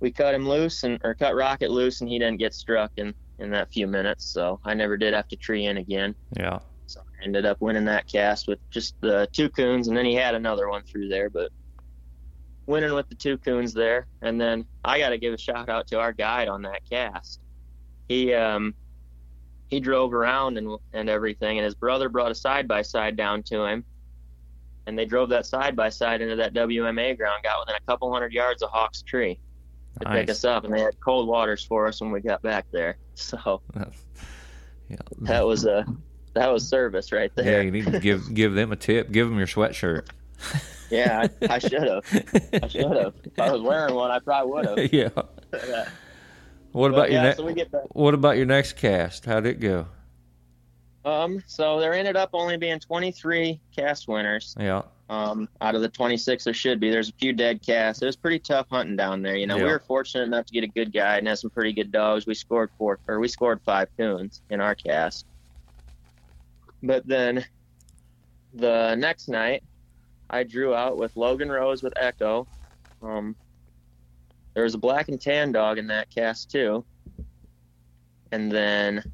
we cut him loose and or cut Rocket loose, and he didn't get struck in in that few minutes. So I never did have to tree in again. Yeah. So I ended up winning that cast with just the two coons, and then he had another one through there, but winning with the two coons there. And then I got to give a shout out to our guide on that cast. He um he drove around and and everything, and his brother brought a side by side down to him. And they drove that side by side into that WMA ground, got within a couple hundred yards of Hawk's tree to nice. pick us up, and they had cold waters for us when we got back there. So yeah, that was a that was service right there. Yeah, you need to give give them a tip. Give them your sweatshirt. [LAUGHS] yeah, I, should have. I should have. If I was wearing one, I probably would have. [LAUGHS] yeah. What about but, your yeah, next? So what about your next cast? How'd it go? Um, so there ended up only being 23 cast winners. Yeah um, out of the 26 there should be. There's a few dead casts. It was pretty tough hunting down there. You know, yeah. we were fortunate enough to get a good guide and had some pretty good dogs. We scored four, or we scored five coons in our cast. But then the next night, I drew out with Logan Rose with Echo. Um, there was a black and tan dog in that cast too. And then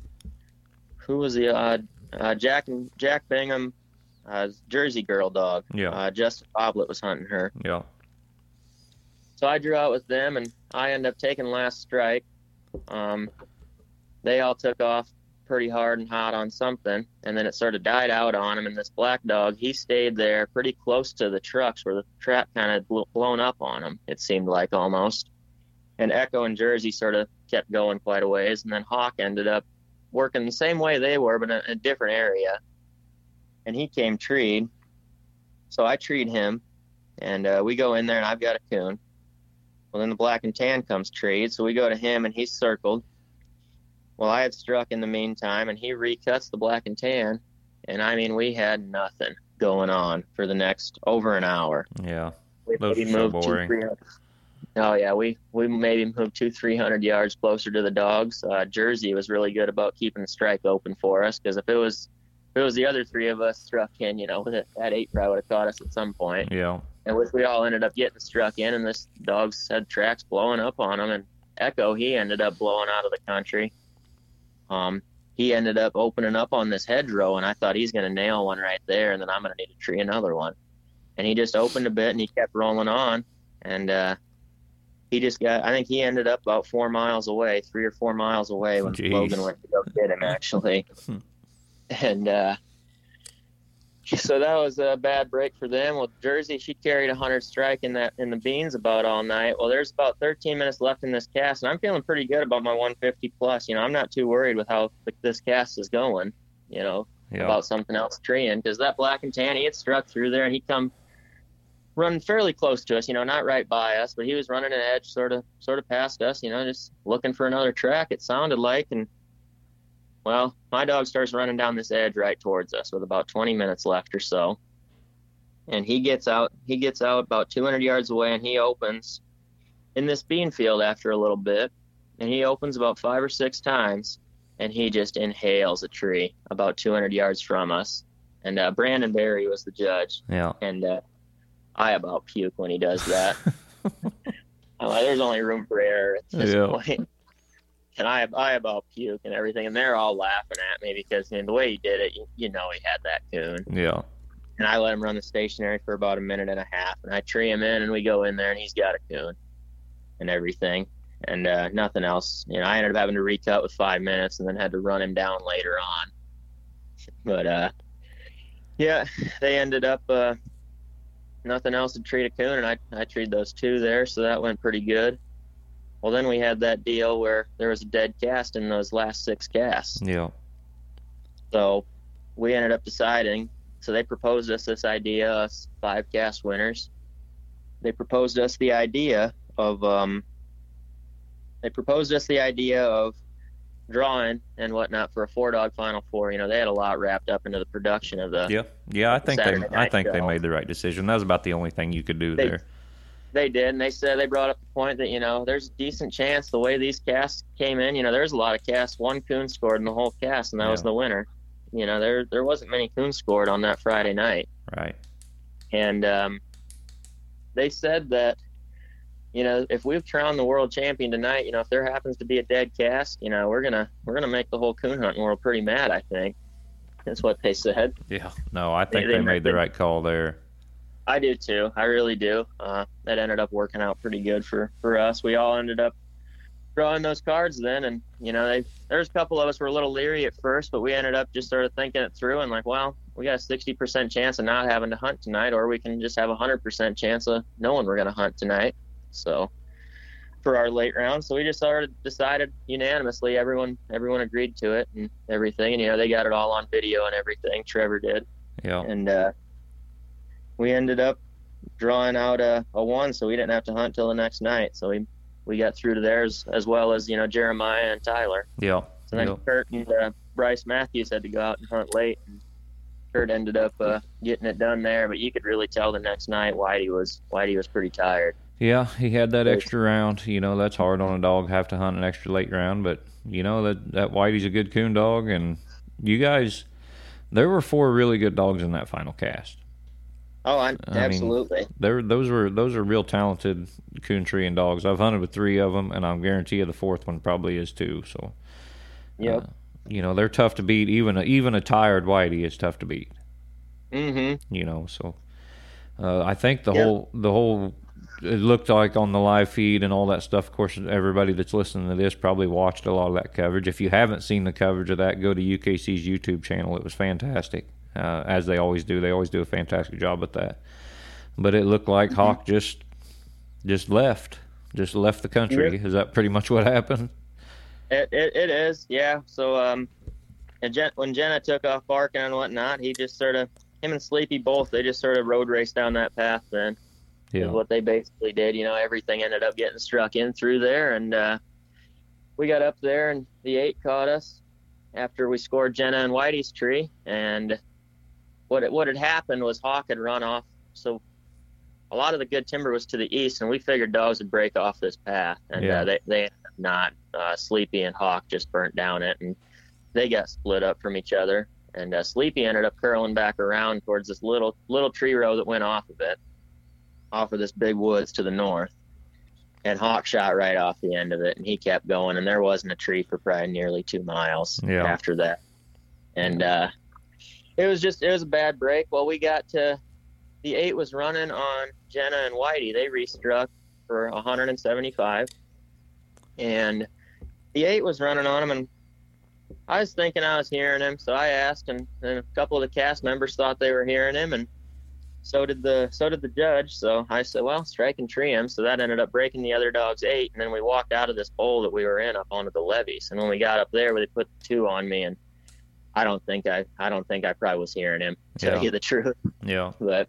who was the odd? Uh, Jack and Jack Bingham uh, Jersey girl dog. Yeah. Uh, Justin Boblet was hunting her. Yeah. So I drew out with them, and I ended up taking last strike. Um, they all took off pretty hard and hot on something, and then it sort of died out on him. And this black dog, he stayed there pretty close to the trucks where the trap kind of blown up on him. It seemed like almost. And Echo and Jersey sort of kept going quite a ways, and then Hawk ended up working the same way they were, but in a different area and he came treed. So I treed him, and uh, we go in there, and I've got a coon. Well, then the black and tan comes treed, so we go to him, and he's circled. Well, I had struck in the meantime, and he recuts the black and tan, and I mean, we had nothing going on for the next over an hour. Yeah, we maybe moved so two, three hundred. Oh yeah, we we maybe moved two, three hundred yards closer to the dogs. Uh, Jersey was really good about keeping the strike open for us because if it was if it was the other three of us struck in, you know, that eight probably would have caught us at some point. Yeah. And which we all ended up getting struck in, and this dog's had tracks blowing up on him. And Echo, he ended up blowing out of the country. Um, he ended up opening up on this hedgerow, and I thought he's going to nail one right there, and then I'm going to need to tree another one. And he just opened a bit, and he kept rolling on, and uh, he just got. I think he ended up about four miles away, three or four miles away when Jeez. Logan went to go get him. Actually, [LAUGHS] and uh, [LAUGHS] so that was a bad break for them. Well, Jersey, she carried a hundred strike in that in the beans about all night. Well, there's about 13 minutes left in this cast, and I'm feeling pretty good about my 150 plus. You know, I'm not too worried with how this cast is going. You know, yeah. about something else treeing because that black and tan he had struck through there, and he come running fairly close to us. You know, not right by us, but he was running an edge, sort of sort of past us. You know, just looking for another track. It sounded like, and well, my dog starts running down this edge right towards us with about 20 minutes left or so. And he gets out, he gets out about 200 yards away and he opens in this bean field after a little bit. And he opens about five or six times. and he just inhales a tree about 200 yards from us. And uh, Brandon Barry was the judge, Yeah. and uh, I about puke when he does that. Like, [LAUGHS] there's only room for error at this Yeah. point. And I, I about puke and everything, and they're all laughing at me because I mean, the way he did it, you, you know, he had that coon. Yeah. And I let him run the stationary for about a minute and a half, and I tree him in, and we go in there, and he's got a coon and everything, and uh, nothing else. You know, I ended up having to recut with five minutes, and then had to run him down later on. But uh, yeah, they ended up uh, nothing else to treat a coon, and I I treated those two there, so that went pretty good. Well, then we had that deal where there was a dead cast in those last six casts. Yeah. So we ended up deciding. So they proposed us this idea, us five cast winners. They proposed us the idea of um, they proposed us the idea of drawing and whatnot for a four dog final four. You know, they had a lot wrapped up into the production of the. Yeah. Yeah. I think they. I think they made the right decision. That was about the only thing you could do They- there. They did, and they said they brought up the point that you know there's a decent chance the way these casts came in. You know, there's a lot of casts. One coon scored in the whole cast, and that was the winner. You know, there there wasn't many coons scored on that Friday night. Right. and um, they said that you know if we've crowned the world champion tonight, you know if there happens to be a dead cast, you know we're gonna we're gonna make the whole coon hunting world pretty mad. I think that's what they said. Yeah. No, I think They- they, they- made the right call there. I do too. I really do. Uh, that ended up working out pretty good for for us. We all ended up drawing those cards then, and you know they there's a couple of us were a little leery at first, but we ended up just sort of thinking it through and like, well, we got a 60% chance of not having to hunt tonight, or we can just have a 100% chance of knowing we're going to hunt tonight. So for our late round, so we just sort of decided unanimously. Everyone everyone agreed to it and everything, and you know they got it all on video and everything. Trevor did Yeah. and uh, we ended up drawing out a, a one, so we didn't have to hunt till the next night. So we we got through to theirs as well as you know Jeremiah and Tyler. Yeah. So then Yeah. Kurt and uh, Bryce Matthews had to go out and hunt late. And Kurt ended up uh, getting it done there, but you could really tell the next night Whitey was Whitey was pretty tired. Yeah, he had that extra round. You know, that's hard on a dog have to hunt an extra late round, but you know that that Whitey's a good coon dog, and you guys, there were four really good dogs in that final cast. Oh, I, I mean, absolutely. There, those were those are real talented coon tree and dogs. I've hunted with three of them, and I'm guarantee you the fourth one probably is too. So, Yep. uh, you know, they're tough to beat. Even a, even a tired Whitey is tough to beat. mm-hmm. you know so uh, i think the Yeah. whole the whole it looked like on the live feed and all that stuff of course everybody that's listening to this probably watched a lot of that coverage if you haven't seen the coverage of that go to ukc's youtube channel it was fantastic uh, as they always do they always do a fantastic job with that but it looked like hawk just just left just left the country is that pretty much what happened It, it, it is, yeah. So um, and Jen, when Jenna took off barking and whatnot, he just sort of him and Sleepy both they just sort of road raced down that path. Then is what they basically did. You know, everything ended up getting struck in through there, and uh, we got up there, and the eight caught us after we scored Jenna and Whitey's tree. And what it, what had happened was Hawk had run off. So a lot of the good timber was to the east, and we figured dogs would break off this path, and Yeah. uh, they they not. Uh, Sleepy and Hawk just burnt down it, and they got split up from each other. And uh, Sleepy ended up curling back around towards this little little tree row that went off of it, off of this big woods to the north. And Hawk shot right off the end of it, and he kept going. And there wasn't a tree for probably nearly two miles Yeah. after that. And uh, it was just it was a bad break. Well, we got to the eight was running on Jenna and Whitey. They restruck for 175, and the eight was running on him. And I was thinking I was hearing him, so I asked, and, and a couple of the cast members thought they were hearing him, and so did the so did the judge. So I said, well, strike and tree him. So that ended up breaking the other dog's eight, and then we walked out of this bowl that we were in up onto the levees. And when we got up there, they put two on me, and I don't think I I don't think I probably was hearing him. To Yeah. tell you the truth, yeah but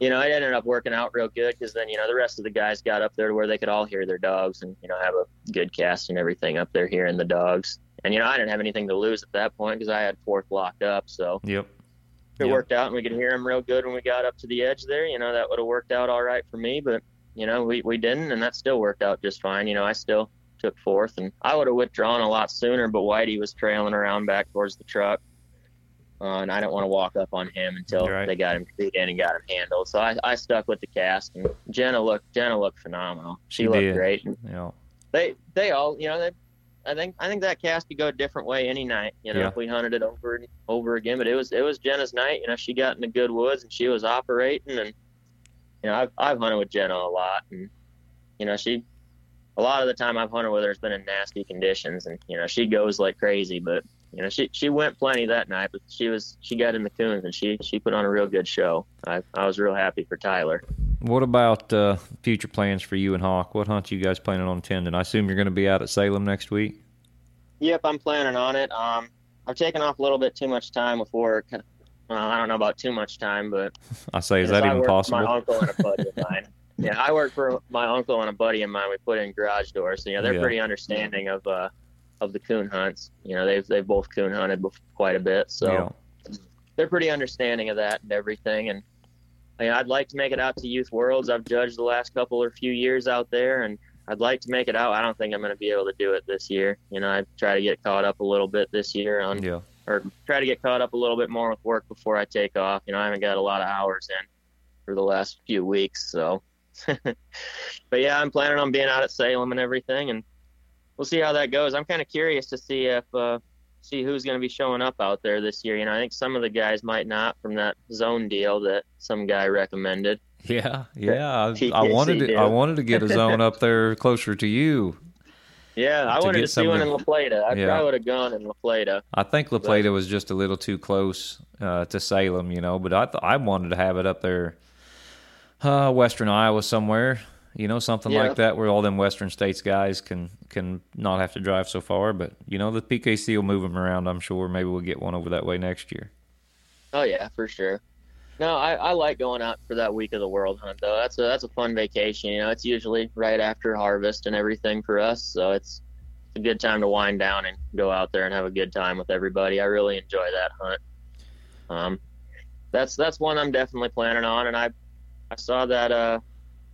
you know, it ended up working out real good because then, you know, the rest of the guys got up there to where they could all hear their dogs and, you know, have a good cast and everything up there hearing the dogs. And, you know, I didn't have anything to lose at that point because I had fourth locked up. So yep it Yep. worked out and we could hear them real good when we got up to the edge there. You know, that would have worked out all right for me, but, you know, we, we didn't and that still worked out just fine. You know, I still, took fourth, and I would have withdrawn a lot sooner, but Whitey was trailing around back towards the truck, uh, and I didn't want to walk up on him until Right. they got him feet in and got him handled. So I, I stuck with the cast, and Jenna looked Jenna looked phenomenal. She, She looked did. great. Yeah. they they all you know they. I think I think that cast could go a different way any night. You know, Yeah. if we hunted it over and over again, but it was it was Jenna's night. You know, she got in the good woods and she was operating, and you know, I've I've hunted with Jenna a lot, and you know, she a lot of the time I've hunted with her has been in nasty conditions, and you know, she goes like crazy. But you know, she she went plenty that night, but she was she got in the coons and she she put on a real good show. I I was real happy for Tyler. What about uh, future plans for you and Hawk? What hunt you guys planning on attending? I assume you're going to be out at Salem next week. Yep, I'm planning on it. Um, I've taken off a little bit too much time with work. Well, I don't know about too much time, but [LAUGHS] I say, is that even possible? My uncle and a buddy of mine. [LAUGHS] Yeah, I work for my uncle and a buddy of mine. We put in garage doors, so you know they're Yeah. pretty understanding of uh of the coon hunts. You know, they've they've both coon hunted quite a bit, so yeah. they're pretty understanding of that and everything. And I mean, I'd like to make it out to Youth Worlds. I've judged the last couple or few years out there, and I'd like to make it out. I don't think I'm going to be able to do it this year. You know, I try to get caught up a little bit this year on Yeah. or try to get caught up a little bit more with work before I take off. You know, I haven't got a lot of hours in for the last few weeks, so. [LAUGHS] but yeah, I'm planning on being out at Salem and everything, and we'll see how that goes. I'm kind of curious to see if uh, see who's going to be showing up out there this year. You know, I think some of the guys might not from that zone deal that some guy recommended. Yeah, [LAUGHS] yeah. I, I wanted to. I wanted to get a zone up there [LAUGHS] closer to you. Yeah, I To wanted to see one in La Plata. I Yeah. probably would have gone in La Plata. I think La Plata was just a little too close uh, to Salem, you know. But I th- I wanted to have it up there, uh, Western Iowa somewhere, you know, something Yeah. like that, where all them Western states guys can can not have to drive so far. But you know, the PKC will move them around. I'm sure. Maybe we'll get one over that way next year. Oh yeah, for sure. No, I, I like going out for that week of the world hunt though. That's a that's a fun vacation. You know, it's usually right after harvest and everything for us, so it's it's a good time to wind down and go out there and have a good time with everybody. I really enjoy that hunt. Um, that's that's one I'm definitely planning on, and I I saw that uh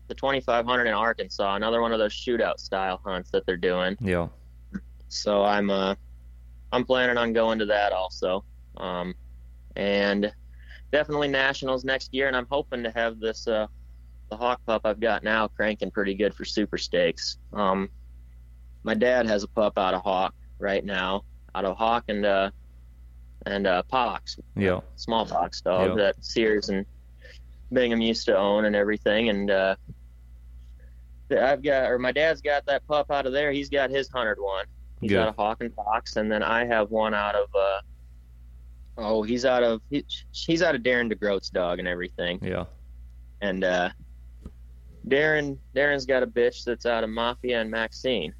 the 2500 in Arkansas, another one of those shootout style hunts that they're doing. Yeah, So I'm uh I'm planning on going to that also. Um and definitely nationals next year and I'm hoping to have this uh the hawk pup I've got now cranking pretty good for super stakes. Um my dad has a pup out of hawk right now, out of hawk and uh and uh pox, yeah, smallpox dog Yeah. that Sears and Bingham used to own and everything. And uh, I've got, or my dad's got that pup out of there. He's got his hundred one. He's Good. out of Hawk and Fox, and then I have one out of. Uh, oh, he's out of he, he's out of Darren DeGroat's dog and everything. yeah. And uh, Darren Darren's got a bitch that's out of Mafia and Maxine.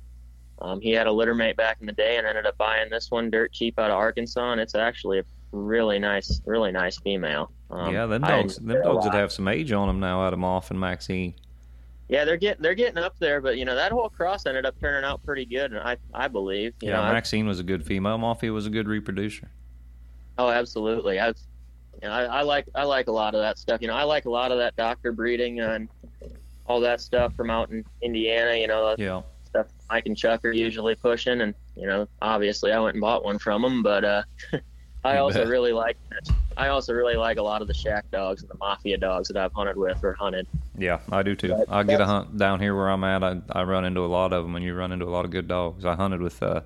Um, he had a litter mate back in the day and ended up buying this one dirt cheap out of Arkansas, and it's actually a really nice, really nice female. Um, yeah, them dogs, them dogs that have some age on them now, out of Moff and Maxine. Yeah, they're getting they're getting up there, but you know that whole cross ended up turning out pretty good, and I I believe. You Yeah, know, Maxine was a good female. Mafia was a good reproducer. oh, absolutely. I've you know, I, I like I like a lot of that stuff. You know, I like a lot of that doctor breeding and all that stuff from out in Indiana. You know, Yeah, stuff Mike and Chuck are usually pushing, and you know, obviously I went and bought one from them, but uh, [LAUGHS] I You also bet. really like I also really like a lot of the shack dogs and the mafia dogs that I've hunted with or hunted. yeah, I do too. But I get a hunt down here where I'm at. I I run into a lot of them, and you run into a lot of good dogs. I hunted with uh,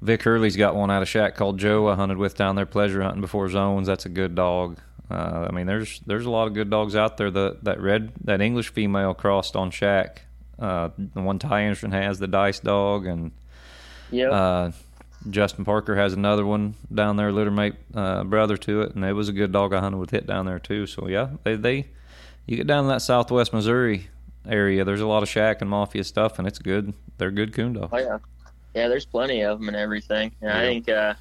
Vic Hurley's got one out of shack called Joe. I hunted with down there pleasure hunting before zones. That's a good dog. Uh, I mean, there's there's a lot of good dogs out there. The that red that English female crossed on shack. Uh, the one Ty Anderson has the Dice dog, and Yeah. uh, Justin Parker has another one down there, littermate uh, brother to it, and it was a good dog I hunted with it down there too. So yeah, they they you get down in that Southwest Missouri area, there's a lot of shack and mafia stuff, and it's good. They're good coon dogs. Oh yeah, yeah. There's plenty of them and everything. And I think uh,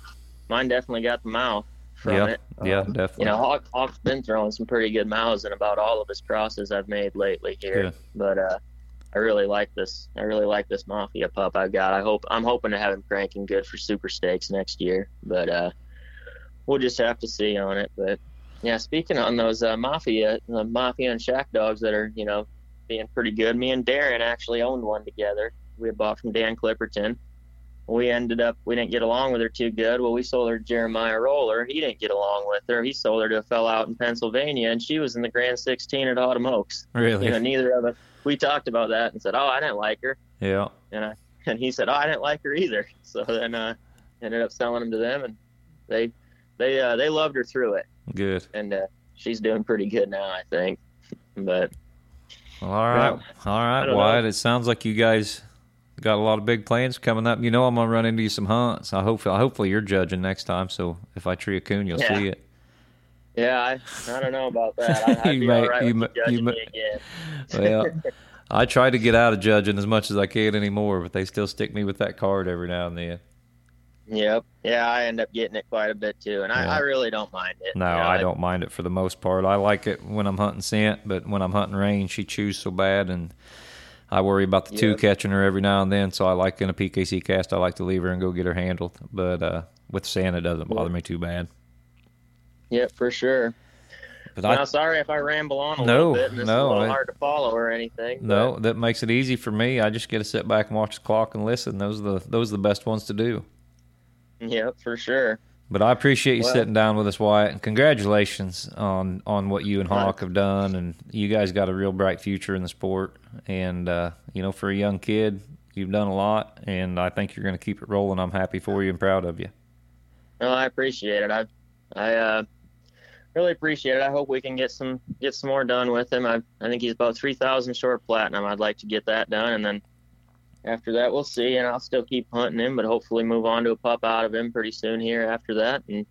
mine definitely got the mouth from yeah, it. yeah, Um, definitely. You know, Hawk, Hawk's been throwing some pretty good mouths in about all of his crosses I've made lately here. Yeah. But uh, I really like this. I really like this Mafia pup I've got. I hope I'm hoping to have him cranking good for Super Stakes next year. But uh, we'll just have to see on it. But yeah, speaking on those uh, Mafia, the Mafia and Shack dogs that are you know being pretty good. Me and Darren actually owned one together we had bought from Dan Clipperton. We ended up we didn't get along with her too good. Well, we sold her Jeremiah Roller. He didn't get along with her. He sold her to a fellow out in Pennsylvania, and she was in the Grand 16 at Autumn Oaks. Really? You know, neither of us. We talked about that and said, "Oh, I didn't like her," yeah. and I and he said, "Oh, I didn't like her either." [LAUGHS] So then uh, ended up selling them to them, and they they uh, they loved her through it, Good. and uh, she's doing pretty good now, I think. [LAUGHS] But Well, all right, all I Wyatt. know. It sounds like you guys got a lot of big plans coming up. You know, I'm gonna run into you some hunts. I hope, hopefully, you're judging next time. So if I tree a coon, you'll Yeah. see it. Yeah, I I don't know about that. I, I'd [LAUGHS] You be may- you may- you you judging may- again. [LAUGHS] Well, I try to get out of judging as much as I can anymore, but they still stick me with that card every now and then. Yep. Yeah, I end up getting it quite a bit too, and I, Yeah. I really don't mind it. No, You know, I don't mind it for the most part. I like it when I'm hunting scent, but when I'm hunting range, she chews so bad, and I worry about the two catching her every now and then. So I like in a PKC cast, I like to leave her and go get her handled. But uh, with scent, it doesn't bother me too bad. Yep, for sure. But Now, I sorry if I ramble on a No, little bit. And this no, is a little I- hard to follow or anything. but- no, that makes it easy for me. I just get to sit back and watch the clock and listen. Those are the those are the best ones to do. Yep, for sure. But I appreciate you Well- sitting down with us, Wyatt, and congratulations on on what you and Hawk have done. And you guys got a real bright future in the sport. And uh, you know, for a young kid, you've done a lot, and I think you're going to keep it rolling. I'm happy for you and proud of you. No, I appreciate it. I, I uh, really appreciate it. I hope we can get some get some more done with him. I I think he's about three thousand short platinum. I'd like to get that done, and then after that, we'll see. And I'll still keep hunting him, but hopefully move on to a pup out of him pretty soon here after that. And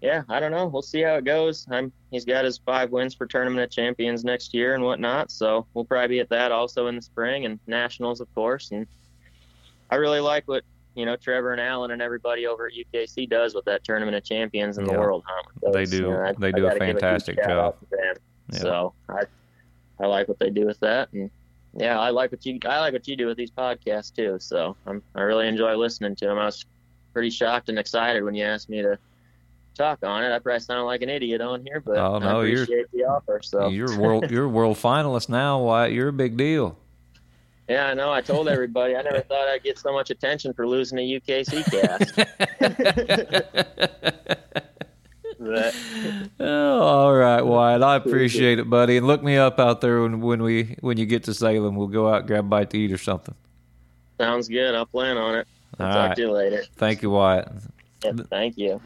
yeah, I don't know. We'll see how it goes. I'm he's got his five wins for tournament of champions next year and whatnot. So we'll probably be at that also in the spring and nationals, of course. And I really like what you know Trevor and Allen and everybody over at UKC does with that tournament of champions in the world hunt. with They do- You know, I- they I do a gotta give huge fantastic shout job. out to them. Yeah. So I I like what they do with that, and yeah, I like what you I like what you do with these podcasts too. So I'm, I really enjoy listening to them. I was pretty shocked and excited when you asked me to talk on it. I probably sound like an idiot on here, but Oh, no, I you're- appreciate the offer. So You're world you're world finalist now, Wyatt. You're a big deal. Yeah, I know. I told everybody I never thought I'd get so much attention for losing a UKC cast. [LAUGHS] But, oh, all right, Wyatt. I appreciate it, buddy. And look me up out there when, when we when you get to Salem. We'll go out and grab a bite to eat or something. sounds good. I'll plan on it. I'll All talk right. to you later. Thank you, Wyatt. Yep, thank you.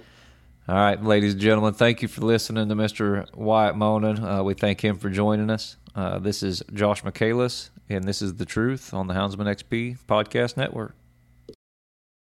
All right, ladies and gentlemen, thank you for listening to Mr. Wyatt Monin. Uh, we thank him for joining us. Uh, this is Josh Michaelis, and this is The Truth on the Houndsman XP Podcast Network.